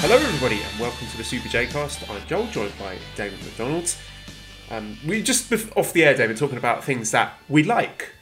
Hello, everybody, and welcome to the Super J Cast. I'm Joel, joined by David McDonald. Um, we just off the air, David, talking about things that we like.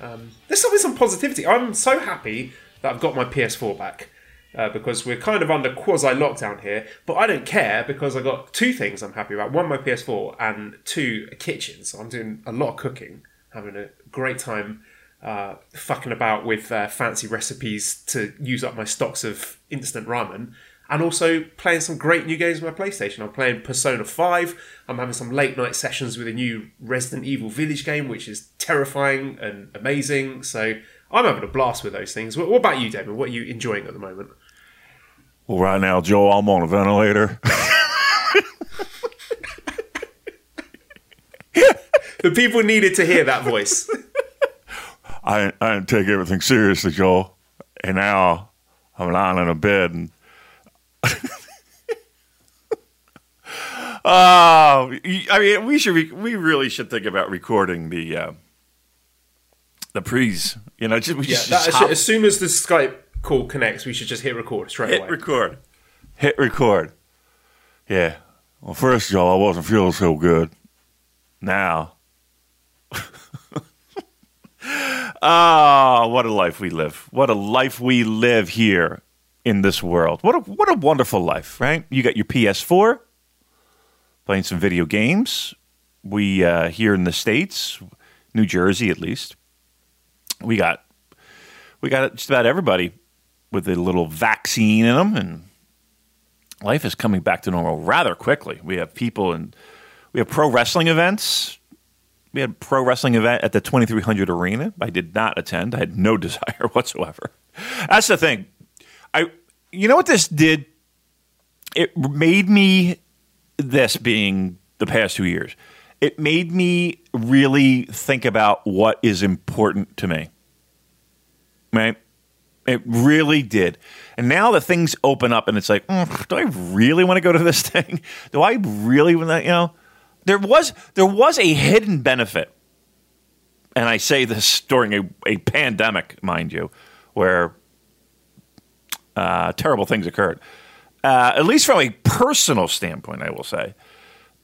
Um, there's always some positivity. I'm so happy that I've got my PS4 back uh, because we're kind of under quasi lockdown here. But I don't care because I got two things I'm happy about: one, my PS4, and two, a kitchen. So I'm doing a lot of cooking, having a great time uh, fucking about with uh, fancy recipes to use up my stocks of instant ramen and also playing some great new games on my PlayStation. I'm playing Persona 5. I'm having some late night sessions with a new Resident Evil Village game, which is terrifying and amazing. So I'm having a blast with those things. What, what about you, Damon? What are you enjoying at the moment? Well, right now, Joe, I'm on a ventilator. The people needed to hear that voice. I I didn't take everything seriously, Joe. And now I'm lying in a bed and. Oh, I mean, we should. Re- we really should think about recording the uh, the pre's. You know, just, we Yeah, should that, just as, soon as the Skype call connects, we should just hit record straight hit away. Hit record, hit record. Yeah. Well, first, of all, I wasn't feeling so good. Now. Ah, what a life we live. What a life we live here in this world. What a what a wonderful life, right? You got your PS4, playing some video games. We uh, here in the states, New Jersey at least, we got we got just about everybody with a little vaccine in them, and life is coming back to normal rather quickly. We have people and we have pro wrestling events. We had a pro wrestling event at the 2300 Arena. I did not attend. I had no desire whatsoever. That's the thing. I, you know what this did? It made me this being the past two years. It made me really think about what is important to me. Right? It really did. And now that things open up and it's like, mm, do I really want to go to this thing? Do I really want to, you know? There was there was a hidden benefit. And I say this during a, a pandemic, mind you, where uh, terrible things occurred. Uh, at least from a personal standpoint, I will say.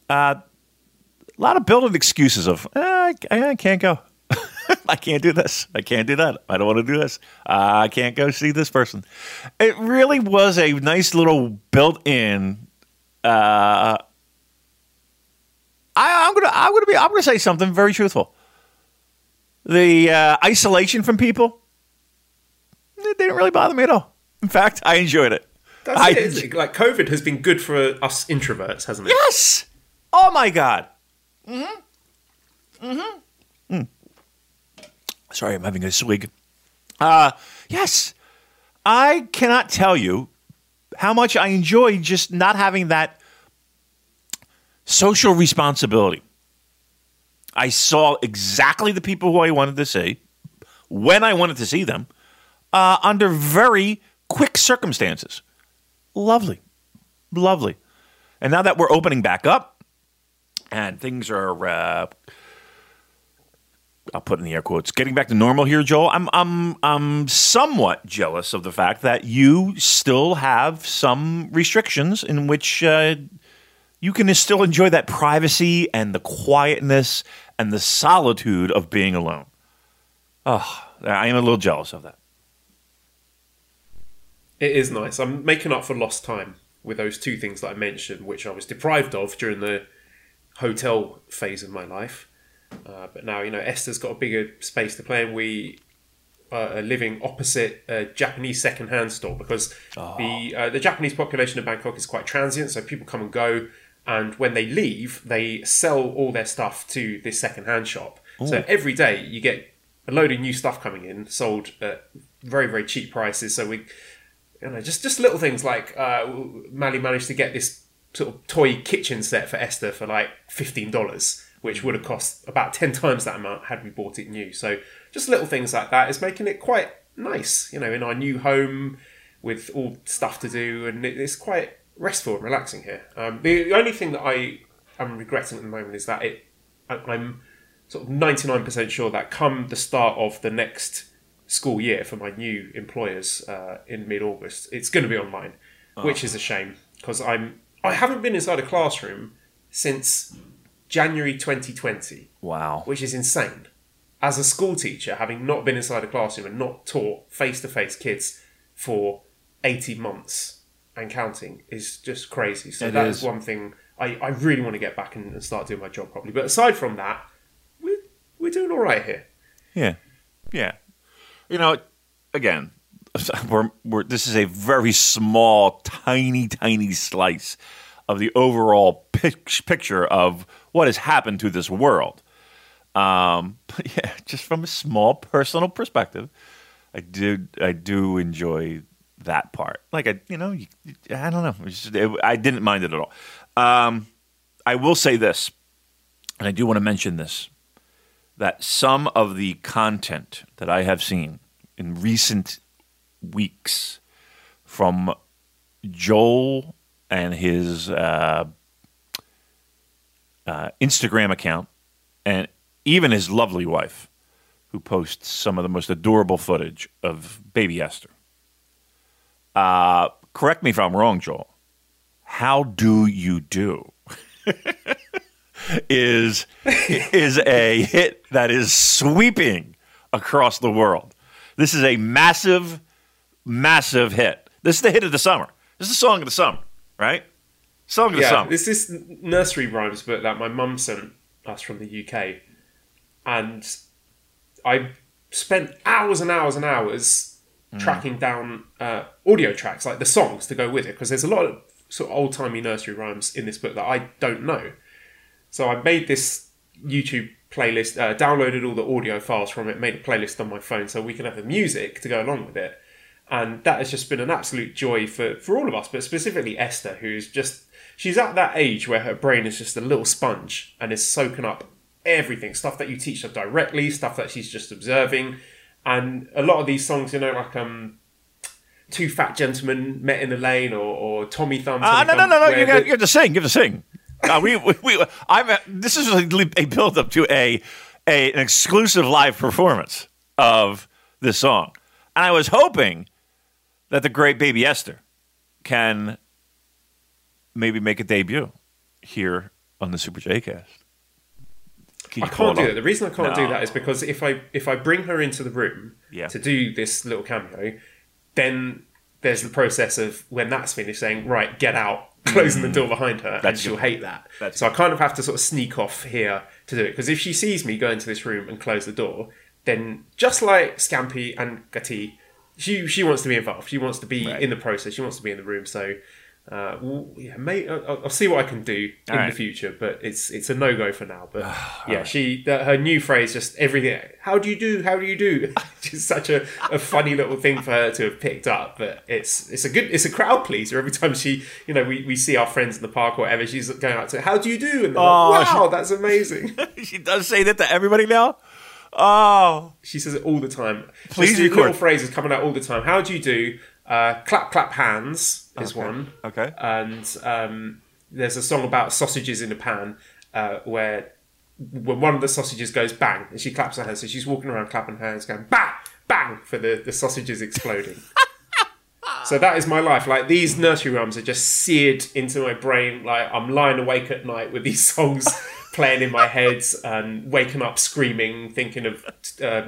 Uh, a lot of building excuses of, eh, I, I can't go. I can't do this. I can't do that. I don't want to do this. I can't go see this person. It really was a nice little built-in. Uh, I, I'm gonna. I'm gonna be. I'm gonna say something very truthful. The uh, isolation from people. It didn't really bother me at all. In fact, I enjoyed it. That's I, it? Like COVID has been good for us introverts, hasn't it? Yes. Oh my god. Mm-hmm. Mm-hmm. Mm. Sorry, I'm having a swig. Uh yes. I cannot tell you how much I enjoy just not having that social responsibility. I saw exactly the people who I wanted to see when I wanted to see them uh, under very quick circumstances. Lovely. Lovely. And now that we're opening back up and things are, uh, I'll put in the air quotes, getting back to normal here, Joel, I'm, I'm, I'm somewhat jealous of the fact that you still have some restrictions in which uh, you can still enjoy that privacy and the quietness and the solitude of being alone. Oh, I am a little jealous of that. It is nice. I'm making up for lost time with those two things that I mentioned, which I was deprived of during the hotel phase of my life. Uh, but now, you know, Esther's got a bigger space to play in. We are living opposite a Japanese second-hand store because the uh, the Japanese population of Bangkok is quite transient, so people come and go. And when they leave, they sell all their stuff to this second-hand shop. So every day you get a load of new stuff coming in, sold at very very cheap prices. So we you know, just just little things like uh, Mally managed to get this sort of toy kitchen set for Esther for like fifteen dollars, which would have cost about ten times that amount had we bought it new. So just little things like that is making it quite nice, you know, in our new home with all stuff to do, and it- it's quite restful and relaxing here. Um, the only thing that I am regretting at the moment is that it, I- I'm sort of ninety nine percent sure that come the start of the next school year for my new employers uh, in mid August, it's going to be online, which is a shame because I'm I haven't been inside a classroom since January 2020 Wow. which is insane. As a school teacher, having not been inside a classroom and not taught face to face kids for 18 months and counting is just crazy. So It that is. is one thing I, I really want to get back and, and start doing my job properly. But aside from that, we're, we're doing all right here. Yeah, yeah. You know, again, we're, we're this is a very small, tiny, tiny slice of the overall pic- picture of what has happened to this world. Um, but yeah, just from a small personal perspective, I do I do enjoy that part. Like I, you know, you, I don't know. Just- it- I didn't mind it at all. Um, I will say this, and I do want to mention this that some of the content that I have seen in recent weeks from Joel and his uh, uh, Instagram account, and even his lovely wife, who posts some of the most adorable footage of baby Esther. Uh, correct me if I'm wrong, Joel. How do you do? is is a hit that is sweeping across the world. This is a massive, massive hit. This is the hit of the summer. This is the song of the summer, right? Song of the summer. this is nursery rhymes book that my mum sent us from the UK, and I spent hours and hours and hours tracking down uh, audio tracks, like the songs to go with it, because there's a lot of sort of old timey nursery rhymes in this book that I don't know. So I made this YouTube playlist, uh, downloaded all the audio files from it, made a playlist on my phone so we can have the music to go along with it. And that has just been an absolute joy for, for all of us, but specifically Esther, who's just, she's at that age where her brain is just a little sponge and is soaking up everything stuff that you teach her directly, stuff that she's just observing. And a lot of these songs, you know, like um, Two Fat Gentlemen Met in the Lane or, or Tommy Thumb. Ah, Tommy no, no, Thumb, no, no! you're, the- you have to sing. Have to sing. Uh, we, we, we, I'm. A, this is a, a build up to a, a an exclusive live performance of this song, and I was hoping that the great Baby Esther can maybe make a debut here on the Super J Cast. Can I can't do off? that. The reason I can't do that is because if I if I bring her into the room Yeah. to do this little cameo, then there's the process of when that's finished, saying right, get out, closing the door behind her, and Mm. She'll good. hate that. That's so I kind of have to sort of sneak off here to do it because if she sees me go into this room and close the door, then just like Scampy and Gatti, she she wants to be involved. She wants to be Right. in the process. She wants to be in the room. So. Uh, well, yeah, may, I'll, I'll see what I can do in right. the future, but it's it's a no go for now. But yeah, she the, her new phrase just everything. How do you do? How do you do? Just such a, a funny little thing for her to have picked up. But it's it's a good it's a crowd pleaser every time she you know we, we see our friends in the park or whatever. She's going out to how do you do? And Oh, like, she- wow, that's amazing. she does say that to everybody now. Oh, she says it all the time. Please these record. little phrases coming out all the time. How do you do? Uh, clap clap hands is one. okay. and um, there's a song about sausages in a pan uh, where when one of the sausages goes bang and she claps her hands so she's walking around clapping her hands going bang bang for the, the sausages exploding so that is my life like these nursery rhymes are just seared into my brain like i'm lying awake at night with these songs playing in my head and waking up screaming thinking of uh,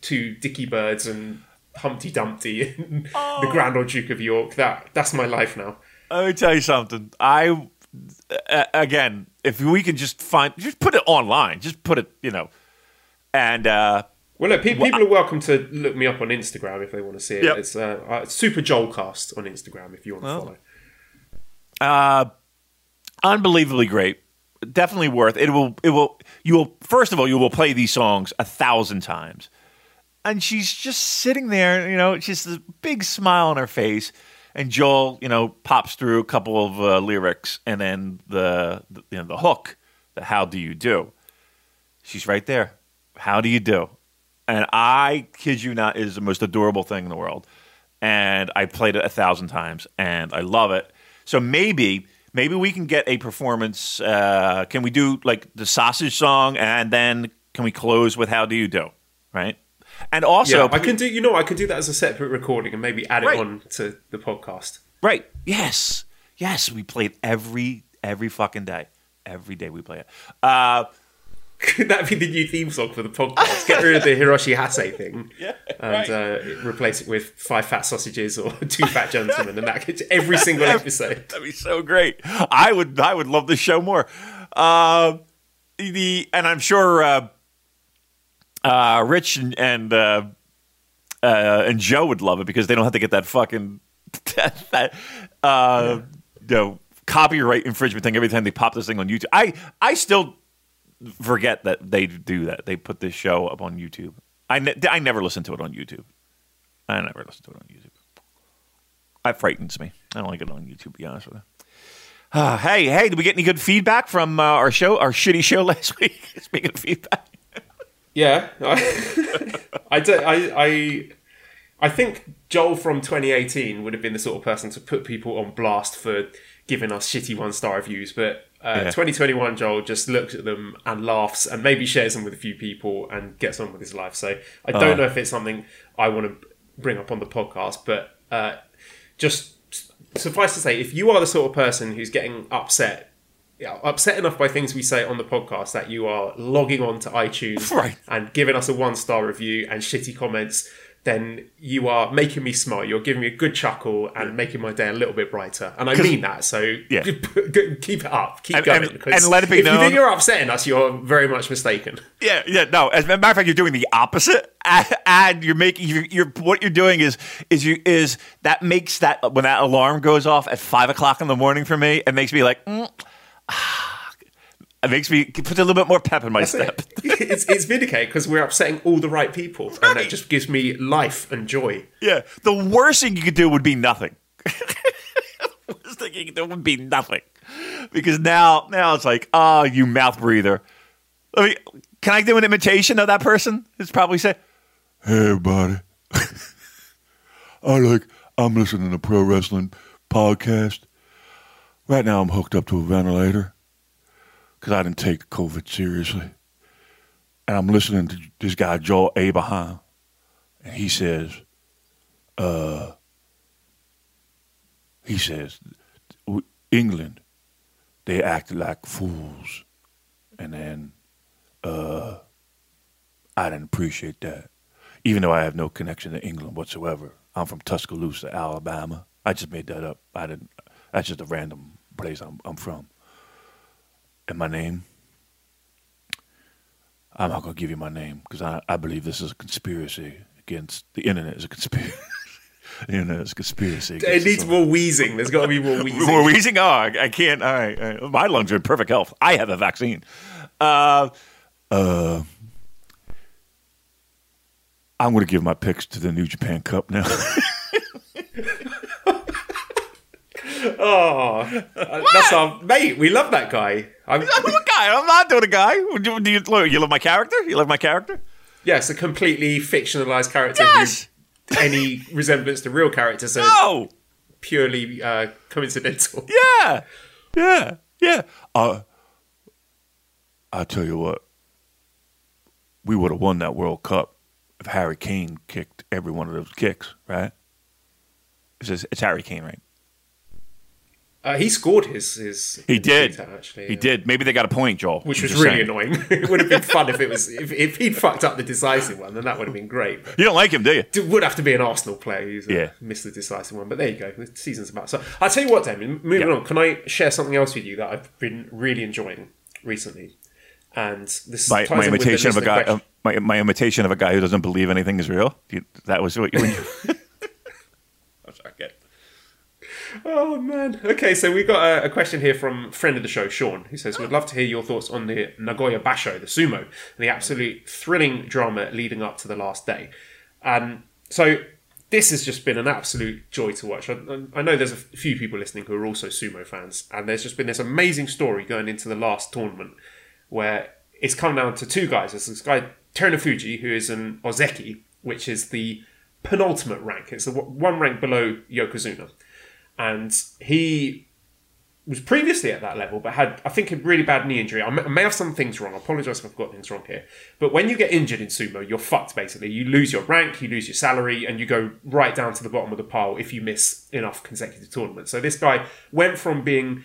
two dicky birds and humpty dumpty and the grand old duke of york that that's my life now Let me tell you something. I uh, again, if we can just find, just put it online. Just put it, you know, and uh, Well, look, pe- people are welcome to look me up on Instagram if they want to see it. Yep. It's uh, uh, Super Joelcast on Instagram if you want to follow. uh, unbelievably great. Definitely worth it. Will it will you will first of all you will play these songs a thousand times, and she's just sitting there. You know, just a big smile on her face, and Joel, you know, pops through a couple of uh, lyrics, and then the, the you know the hook, the "How do you do?" She's right there. How do you do? And I kid you not, is the most adorable thing in the world. And I played it a thousand times, and I love it. So maybe, maybe we can get a performance. Uh, can we do like the sausage song, and then can we close with "How do you do?" Right? And also, yeah, I can do. You know, I can do that as a separate recording and maybe add Right. it on to the podcast. Right. Yes. Yes. We play it every every fucking day. Every day we play it. Uh, Could that be the new theme song for the podcast? Get rid of the Hiroshi Hase thing Yeah, and uh, replace it with five fat sausages or two fat gentlemen, and that gets every single episode. that'd be so great. I would I would love the show more. Uh, the and I'm sure uh, uh, Rich and and, uh, uh, and Joe would love it because they don't have to get that fucking that, that uh, you know, copyright infringement thing every time they pop this thing on YouTube. I I still forget that they do that. They put this show up on YouTube. I, ne- I never listen to it on YouTube. I never listen to it on YouTube. That frightens me. I don't like it on YouTube, be honest with you. Uh, hey, hey, did we get any good feedback from uh, our show, our shitty show last week? Speaking of feedback. Yeah, I, I, don't- I, I, I think Joel from 2018 would have been the sort of person to put people on blast for giving us shitty one star reviews, but uh, Yeah. 2021 Joel just looks at them and laughs and maybe shares them with a few people and gets on with his life. So I don't know if it's something I want to bring up on the podcast, but uh, just suffice to say, if you are the sort of person who's getting upset upset enough by things we say on the podcast that you are logging on to iTunes Right. and giving us a one star review and shitty comments, then you are making me smile. You're giving me a good chuckle and making my day a little bit brighter. And I mean that. So Yeah. keep it up. Keep And- going. and- and let it be if You think you're upsetting us, you're very much mistaken. Yeah, yeah, no. As a matter of fact, you're doing the opposite, and, you're making you're, you're what you're doing is is you is that makes that when that alarm goes off at five o'clock in the morning for me, it makes me like. Mm. It makes me put a little bit more pep in my step. it's, it's vindicated because we're upsetting all the right people. And Right. that just gives me life and joy. Yeah, the worst thing you could do would be nothing. the worst thing you could do would be nothing, because now now it's like, oh, you mouth breather. Can I do an imitation of that person? It's probably say, Hey buddy, I like I'm listening to pro wrestling podcast. Right now I'm hooked up to a ventilator because I didn't take COVID seriously. And I'm listening to this guy Joel Abraham. And he says, uh he says England, they acted like fools. And then uh I didn't appreciate that even though I have no connection to England whatsoever. I'm from Tuscaloosa, Alabama. I just made that up. I didn't. That's just a random place I'm, I'm from. And my name. I'm not gonna give you my name because I, I believe this is a conspiracy against the internet. Is a conspiracy. the internet is a conspiracy. It needs more wheezing. There's got to be more wheezing. More wheezing? Oh, I, I can't. All right, all right. My lungs are in perfect health. I have a vaccine. Uh. Uh, I'm gonna give my picks to the New Japan Cup now. Oh, that's our mate. We love that guy. I'm, I'm a guy. I'm not doing a guy. Do, you, look, you love my character? You love my character? yes, a completely fictionalized character. Yes. Any resemblance to real characters are No. purely uh, coincidental. Yeah. Yeah. Yeah. Uh, I tell you what, we would have won that World Cup if Harry Kane kicked every one of those kicks, right? It's, just- it's Harry Kane, right? Uh, he scored his his. He did. out, actually. He yeah. did. Maybe they got a point, Joel. Which was really saying. annoying. it would have been fun if it was if, if he'd fucked up the decisive one, then that would have been great. But You don't like him, do you? it would have to be an Arsenal player who's uh, Yeah. missed the decisive one. But there you go. The season's about. So I'll tell you what, Damien. Moving Yeah. on. Can I share something else with you that I've been really enjoying recently? And this My, my in with the imitation of a guy. Uh, my, my imitation of a guy who doesn't believe anything is real. You, that was what you. When you I'm sorry. Get Oh man. Okay, so we got a, a question here from friend of the show, Sean, who says, "Would love to hear your thoughts on the Nagoya Basho, the sumo, the absolute thrilling drama leading up to the last day." Um, so this has just been an absolute joy to watch. I, I know there's a few people listening who are also sumo fans, and there's just been this amazing story going into the last tournament where it's come down to two guys. There's this guy Terunofuji, who is an Ozeki, which is the penultimate rank. It's the one rank below Yokozuna, and he was previously at that level, but had I think a really bad knee injury. I may, I may have some things wrong. I apologise if I've got things wrong here. But when you get injured in sumo, you're fucked. Basically, you lose your rank, you lose your salary, and you go right down to the bottom of the pile if you miss enough consecutive tournaments. So this guy went from being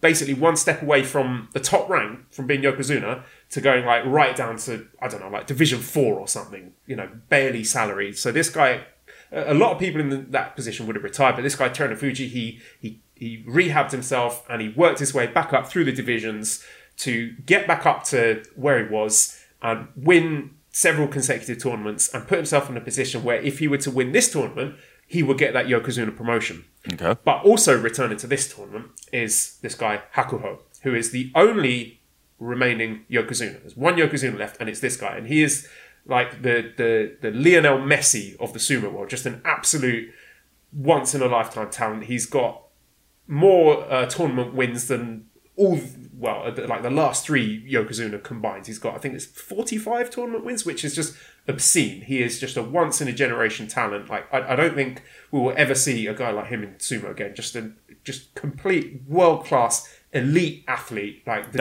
basically one step away from the top rank, from being Yokozuna, to going like right down to I don't know, like Division Four or something. You know, barely salaried. So this guy a lot of people in the, that position would have retired, but this guy Terunofuji, he he he rehabbed himself and he worked his way back up through the divisions to get back up to where he was and win several consecutive tournaments and put himself in a position where if he were to win this tournament, he would get that Yokozuna promotion. Okay. But also returning to this tournament is this guy Hakuho, who is the only remaining Yokozuna. There's one Yokozuna left, and it's this guy, and he is like the the the Lionel Messi of the sumo world, just an absolute once in a lifetime talent. He's got more uh, tournament wins than all well like the last three Yokozuna combined. He's got I think it's 45 tournament wins, which is just obscene. He is just a once in a generation talent. Like I, I don't think we will ever see a guy like him in sumo again. Just a just complete world class elite athlete, like the,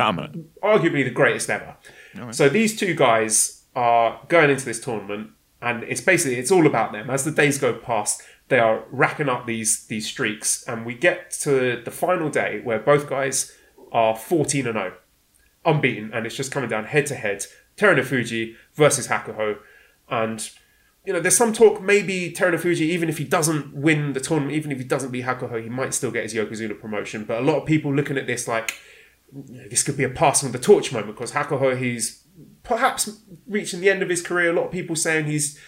arguably the greatest ever. So these two guys are going into this tournament, and it's basically it's all about them. As the days go past, they are racking up these these streaks, and we get to the final day where both guys are fourteen and zero, unbeaten, and it's just coming down head to head. Terunofuji versus Hakuho, and you know, there's some talk maybe Terunofuji, even if he doesn't win the tournament, even if he doesn't beat Hakuho, he might still get his Yokozuna promotion. But a lot of people looking at this like this could be a passing of the torch moment because Hakuho, he's perhaps reaching the end of his career. A lot of people saying he's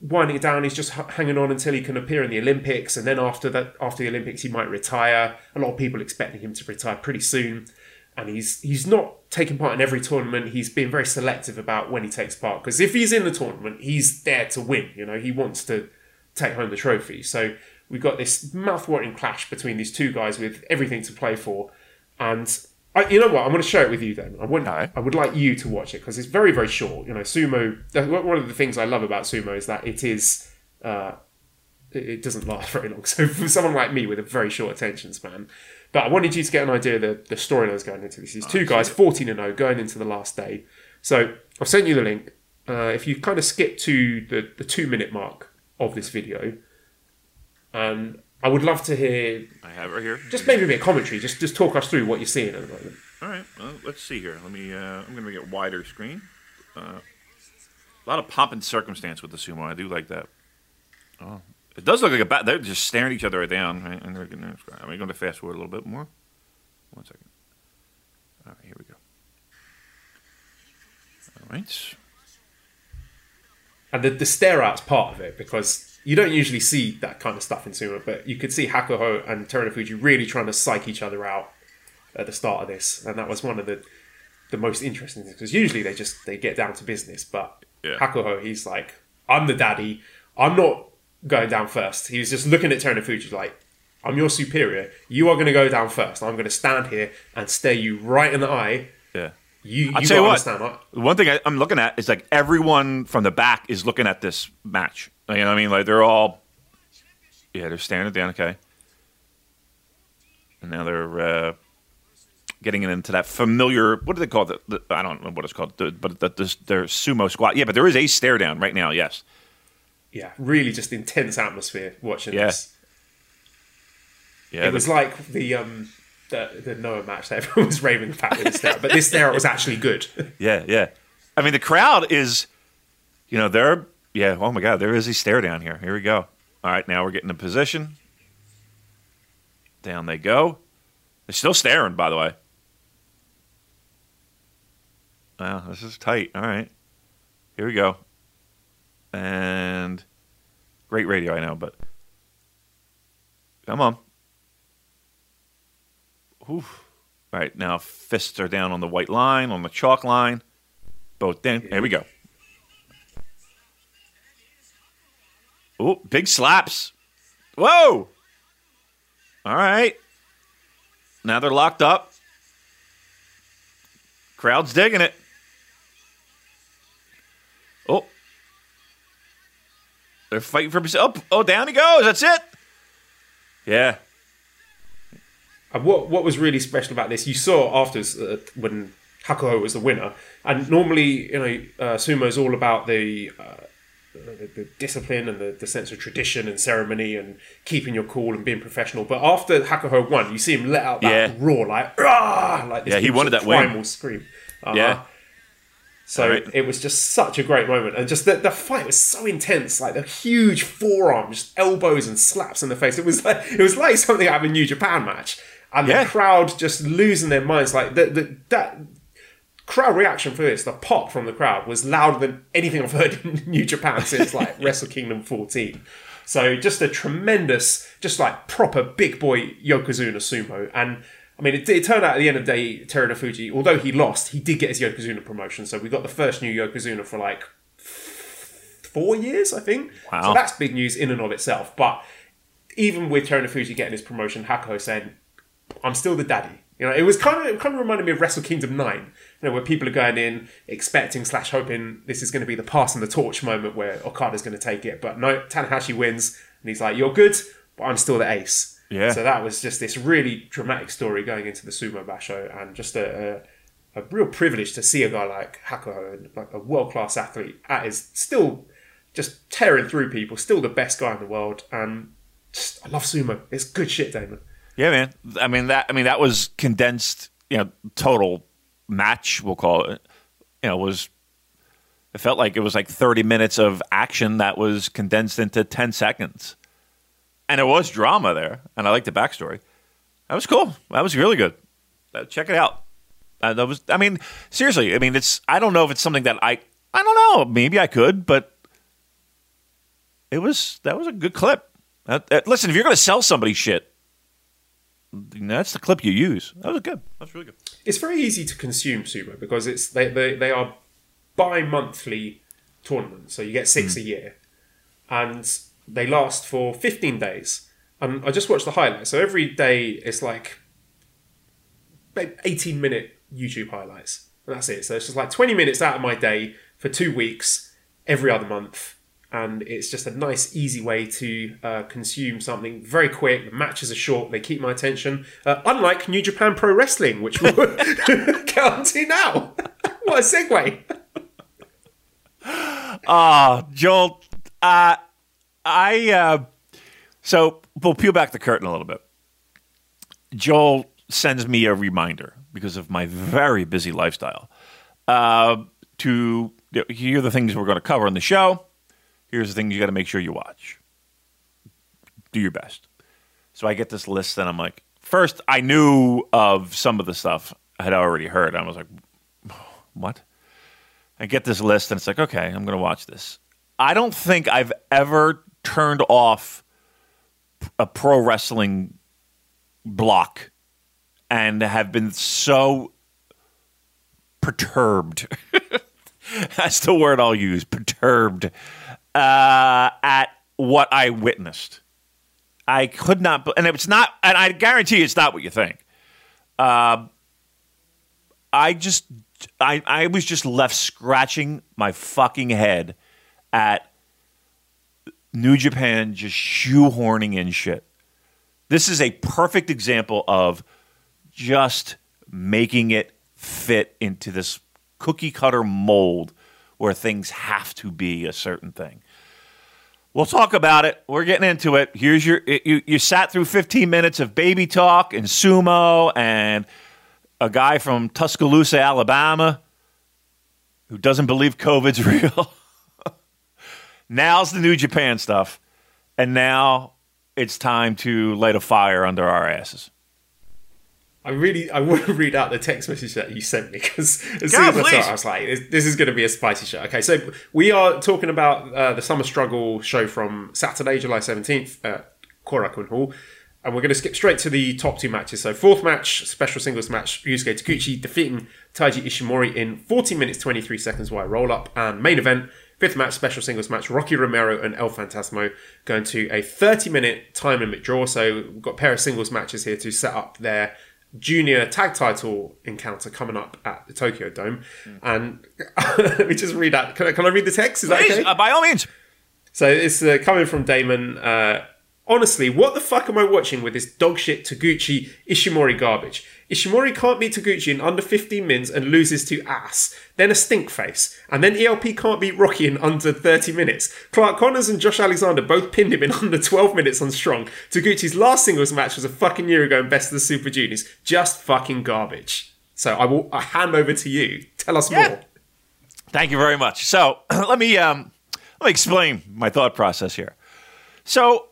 winding it down. He's just hanging on until he can appear in the Olympics, and then after that, after the Olympics, he might retire. A lot of people expecting him to retire pretty soon, and he's he's not taking part in every tournament. He's being very selective about when he takes part because if he's in the tournament, he's there to win. You know, he wants to take home the trophy. So we've got this mouth-watering clash between these two guys with everything to play for, and. I, you know what? I'm going to share it with you then. I want, Alright. I would like you to watch it because it's very, very short. You know, sumo. One of the things I love about sumo is that it is uh, it, doesn't last very long. So for someone like me with a very short attention span, but I wanted you to get an idea of the, the storylines going into this. These two guys, 14 and 0, going into the last day. So I've sent you the link. Uh, if you kind of skip to the, the two minute mark of this video, and I would love to hear I have it here. just maybe a bit of commentary. Just just talk us through what you're seeing at the moment. All right. Well, let's see here. Let me. Uh, I'm going to make it wider screen. Uh, a lot of pomp and circumstance with the sumo. I do like that. Oh, it does look like a bat. They're just staring each other right down. Right? And they're getting. Are we going to fast forward a little bit more? One second. All right. Here we go. All right. And the, the stare out's part of it because you don't usually see that kind of stuff in sumo, but you could see Hakuho and Terunofuji really trying to psych each other out at the start of this, and that was one of the the most interesting things because usually they just they get down to business, but Yeah. Hakuho he's like, I'm the daddy, I'm not going down first. He was just looking at Terunofuji like. I'm your superior. You are going to go down first. I'm going to stand here and stare you right in the eye. Yeah. You, I'll you tell you what. understand. One thing I, I'm looking at is like everyone from the back is looking at this match. You know what I mean? Like they're all, yeah, they're staring it down. Okay, and now they're uh, getting it into that familiar. What do they call it? The, the, I don't know what it's called, the, but the, the, their sumo squat. Yeah, but there is a stare down right now. Yes. yeah, really just intense atmosphere watching Yeah. this. Yeah. it was like the um the, the Noah match that everyone was raving about with the stare, but this stare was actually good. Yeah, yeah. I mean, the crowd is, you know, they're, yeah, oh my God, there is a stare down here. Here we go. All right, now we're getting in position. Down they go. They're still staring, by the way. Wow, this is tight. All right. Here we go. And great radio, I know, but come on. Oof. All right, now fists are down on the white line, on the chalk line. Both down. Here we go. Oh, big slaps. Whoa. All right. Now they're locked up. Crowd's digging it. Oh. They're fighting for himself. Oh, oh, down he goes. That's it. Yeah. What what was really special about this, you saw afterwards uh, when Hakuho was the winner, and normally you know uh, sumo is all about the, uh, the the discipline and the, the sense of tradition and ceremony and keeping your cool and being professional. But after Hakuho won, you see him let out that Yeah. roar like Rah! like this Yeah, he wanted that win. primal scream. Uh-huh. Yeah. So Right. it was just such a great moment, and just the, the fight was so intense. Like the huge forearms, just elbows and slaps in the face. It was like it was like something out of a New Japan match, and Yeah. the crowd just losing their minds. Like the, the that crowd reaction for this, the pop from the crowd was louder than anything I've heard in New Japan since like Wrestle Kingdom 14. So just a tremendous, just like proper big boy Yokozuna sumo. And I mean, it, it turned out at the end of the day, Terunofuji, although he lost, he did get his Yokozuna promotion. So we got the first new Yokozuna for like four years, I think. Wow. So that's big news in and of itself. But even with Terunofuji getting his promotion, Hakuho saying, I'm still the daddy. You know, it was kind of it kind of reminded me of Wrestle Kingdom Nine, you know, where people are going in expecting slash hoping this is going to be the pass and the torch moment where Okada's going to take it, but no, Tanahashi wins, and he's like, "You're good, but I'm still the ace." Yeah. So that was just this really dramatic story going into the Sumo Basho, and just a, a, a real privilege to see a guy like Hakuho, like a world class athlete, at his still just tearing through people, still the best guy in the world, and just, I love sumo. It's good shit, Damon. Yeah, man. I mean that. I mean that was condensed. You know, total match. We'll call it. You know, was it felt like it was like thirty minutes of action that was condensed into ten seconds, and it was drama there. And I like the backstory. That was cool. That was really good. Uh, check it out. Uh, that was. I mean, seriously. I mean, it's. I don't know if it's something that I. I don't know. Maybe I could, but it was. That was a good clip. Uh, uh, listen, if you're going to sell somebody shit, that's the clip you use. That was good. That's really good. it's very easy to consume sumo because it's they they, they are bi-monthly tournaments. So you get six hmm. a year and they last for 15 days. And i just watched the highlights. So every day it's like 18 minute youtube highlights. And that's it. So it's just like 20 minutes out of my day for two weeks every other month and it's just a nice easy way to uh, consume something very quick the matches are short they keep my attention uh, unlike new japan pro wrestling which we'll get on to now what a segue Oh, Joel, uh, I uh, so we'll peel back the curtain a little bit. Joel sends me a reminder because of my very busy lifestyle uh, to here are the things we're going to cover on the show. Here's the thing you got to make sure you watch. Do your best. So I get this list, and I'm like, first, I knew of some of the stuff I had already heard. I was like, what? I get this list and it's like, okay, I'm going to watch this. I don't think I've ever turned off a pro wrestling block and have been so perturbed. That's the word I'll use perturbed uh, at what I witnessed. I could not, and it's not, and I guarantee it's not what you think. Uh, I just I, I was just left scratching my fucking head at New Japan just shoehorning in shit. This is a perfect example of just making it fit into this cookie cutter mold where things have to be a certain thing. We'll talk about it. We're getting into it. Here's your you, you sat through 15 minutes of baby talk and sumo and a guy from Tuscaloosa, Alabama, who doesn't believe COVID's real. Now's the New Japan stuff, and now it's time to light a fire under our asses. I really, I want to read out the text message that you sent me because as soon as I saw it, I was like, "This, this is going to be a spicy show." Okay, so we are talking about uh, the Summer Struggle show from Saturday, July seventeenth at Korakuen Hall, and we're going to skip straight to the top two matches. So, fourth match, special singles match, Ryusuke Taguchi defeating Taiji Ishimori in 14 minutes 23 seconds via roll up, and main event, Fifth match, special singles match, Rocky Romero and El Fantasmo going to a 30 minute time limit draw. So we've got a pair of singles matches here to set up their junior tag title encounter coming up at the Tokyo Dome. And let me just read that. Can I, can I read the text? Is that okay? uh, by all means. So it's uh, coming from Damon. Uh, honestly, what the fuck am I watching with this dogshit Taguchi Ishimori garbage? Ishimori can't beat Taguchi in under 15 minutes and loses to ass, then a stink face, and then ELP can't beat Rocky in under 30 minutes. Clark Connors and Josh Alexander both pinned him in under 12 minutes on Strong. Taguchi's last singles match was a fucking year ago in Best of the Super Juniors. Just fucking garbage. So I will I hand over to you. Tell us Yeah. more. Thank you very much. So let me um, let me explain my thought process here. So,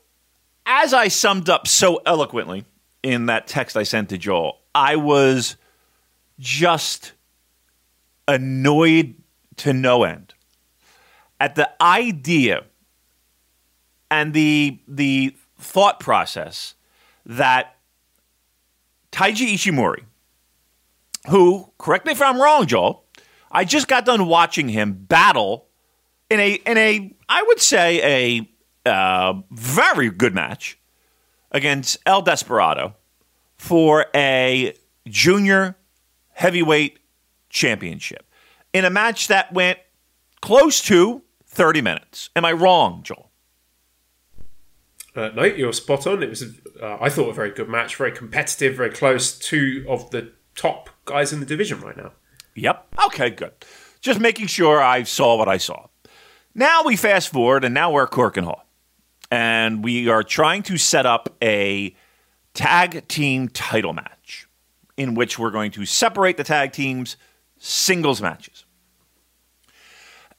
as I summed up so eloquently in that text I sent to Joel, I was just annoyed to no end at the idea and the the thought process that Taiji Ishimori, who, correct me if I'm wrong, Joel, I just got done watching him battle in a in a I would say a uh, very good match against El Desperado for a junior heavyweight championship in a match that went close to 30 minutes. Am I wrong, Joel? Uh, no, you're spot on. It was, uh, I thought, a very good match, very competitive, very close. Two of the top guys in the division right now. Yep. Okay, good. Just making sure I saw what I saw. Now we fast forward, and now we're at Korakuen Hall. And we are trying to set up a tag team title match in which we're going to separate the tag teams singles matches.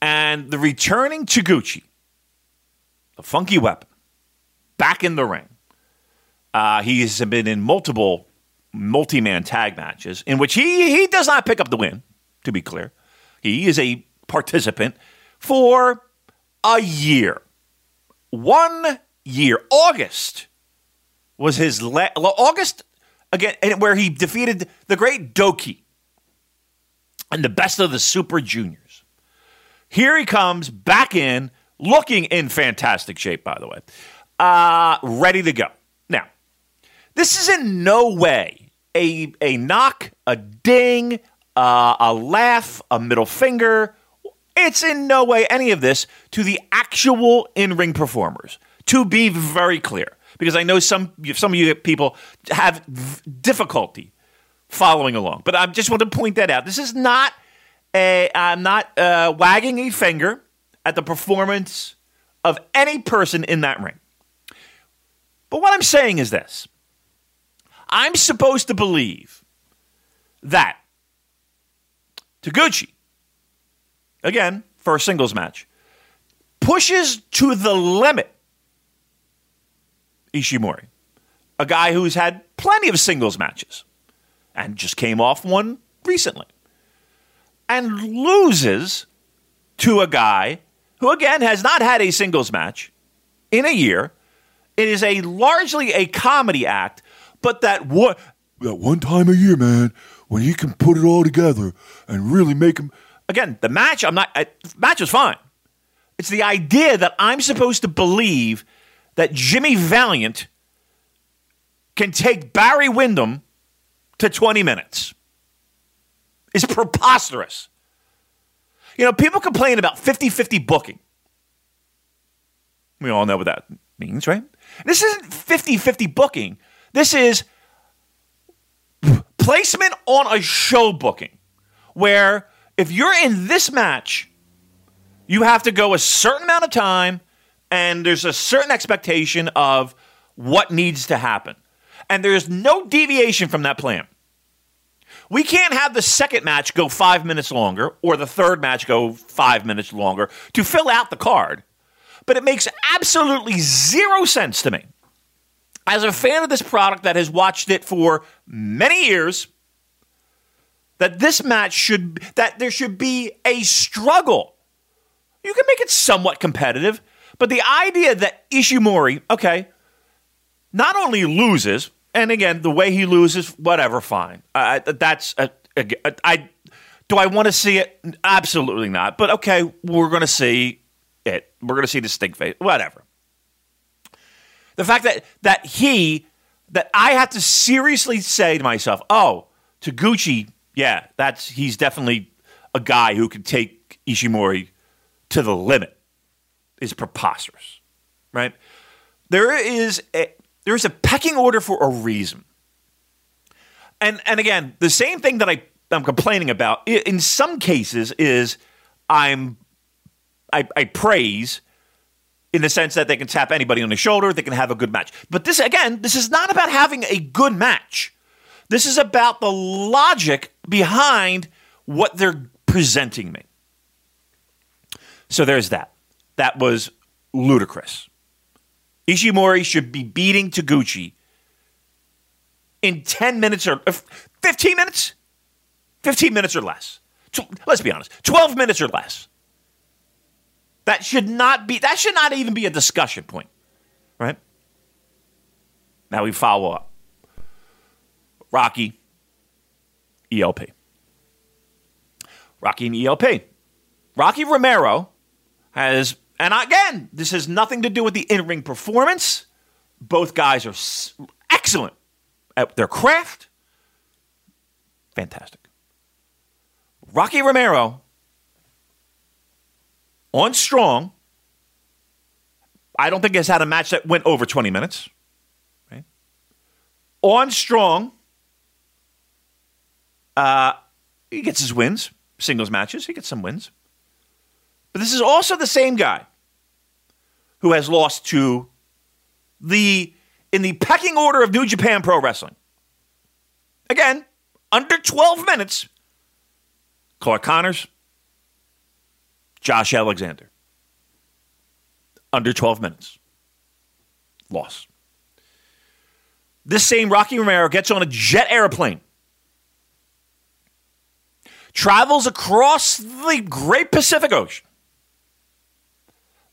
And the returning Taguchi, the funky weapon, back in the ring. Uh, he has been in multiple multi-man tag matches in which he he does not pick up the win. To be clear, he is a participant for a year. One year, August was his la- August again, where he defeated the great DOUKI and the best of the Super Juniors. Here he comes back in, looking in fantastic shape, by the way, uh, ready to go. Now, this is in no way a, a knock, a ding, uh, a laugh, a middle finger. It's in no way any of this to the actual in ring performers, to be very clear, because I know some, some of you people have difficulty following along. But I just want to point that out. This is not a, I'm not uh, wagging a finger at the performance of any person in that ring. But what I'm saying is this I'm supposed to believe that Taguchi, again, for a singles match, pushes to the limit Ishimori, a guy who's had plenty of singles matches and just came off one recently, and loses to a guy who, again, has not had a singles match in a year. It is a largely a comedy act, but that what That one time a year, man, when you can put it all together and really make them. again, the match, I'm not, I, match was fine. It's the idea that I'm supposed to believe that Jimmy Valiant can take Barry Windham to 20 minutes is preposterous. You know, people complain about 50 50 booking. We all know what that means, right? This isn't 50 50 booking. This is placement on a show booking where if you're in this match, you have to go a certain amount of time and there's a certain expectation of what needs to happen. And there's no deviation from that plan. We can't have the second match go five minutes longer or the third match go five minutes longer to fill out the card. But it makes absolutely zero sense to me. As a fan of this product that has watched it for many years, that this match should, that there should be a struggle. You can make it somewhat competitive, but the idea that Ishimori, okay, not only loses, and again, the way he loses, whatever, fine. Uh, that's uh, I Do I want to see it? Absolutely not. But okay, we're going to see it. We're going to see the stink face. Whatever. The fact that that he that I have to seriously say to myself, oh, Taguchi, yeah, that's he's definitely a guy who can take Ishimori to the limit is preposterous, right? There is a there is a pecking order for a reason. And and again, the same thing that I I'm complaining about in some cases is I'm I, I praise in the sense that they can tap anybody on the shoulder, they can have a good match. But this again, this is not about having a good match. This is about the logic behind what they're presenting me. So there's that. That was ludicrous. Ishimori should be beating Taguchi in 10 minutes or uh, 15 minutes? 15 minutes or less. Let's be honest, 12 minutes or less. That should not be, that should not even be a discussion point, right? Now we follow up. Rocky, ELP. Rocky and ELP. Rocky Romero has, and again, this has nothing to do with the in ring performance. Both guys are excellent at their craft. Fantastic. Rocky Romero on Strong, I don't think has had a match that went over 20 minutes. Right? On Strong, uh, he gets his wins, singles matches, he gets some wins. But this is also the same guy who has lost to the in the pecking order of New Japan Pro Wrestling. Again, under 12 minutes, Clark Connors, Josh Alexander. Under 12 minutes. Loss. This same Rocky Romero gets on a jet airplane, travels across the Great Pacific Ocean,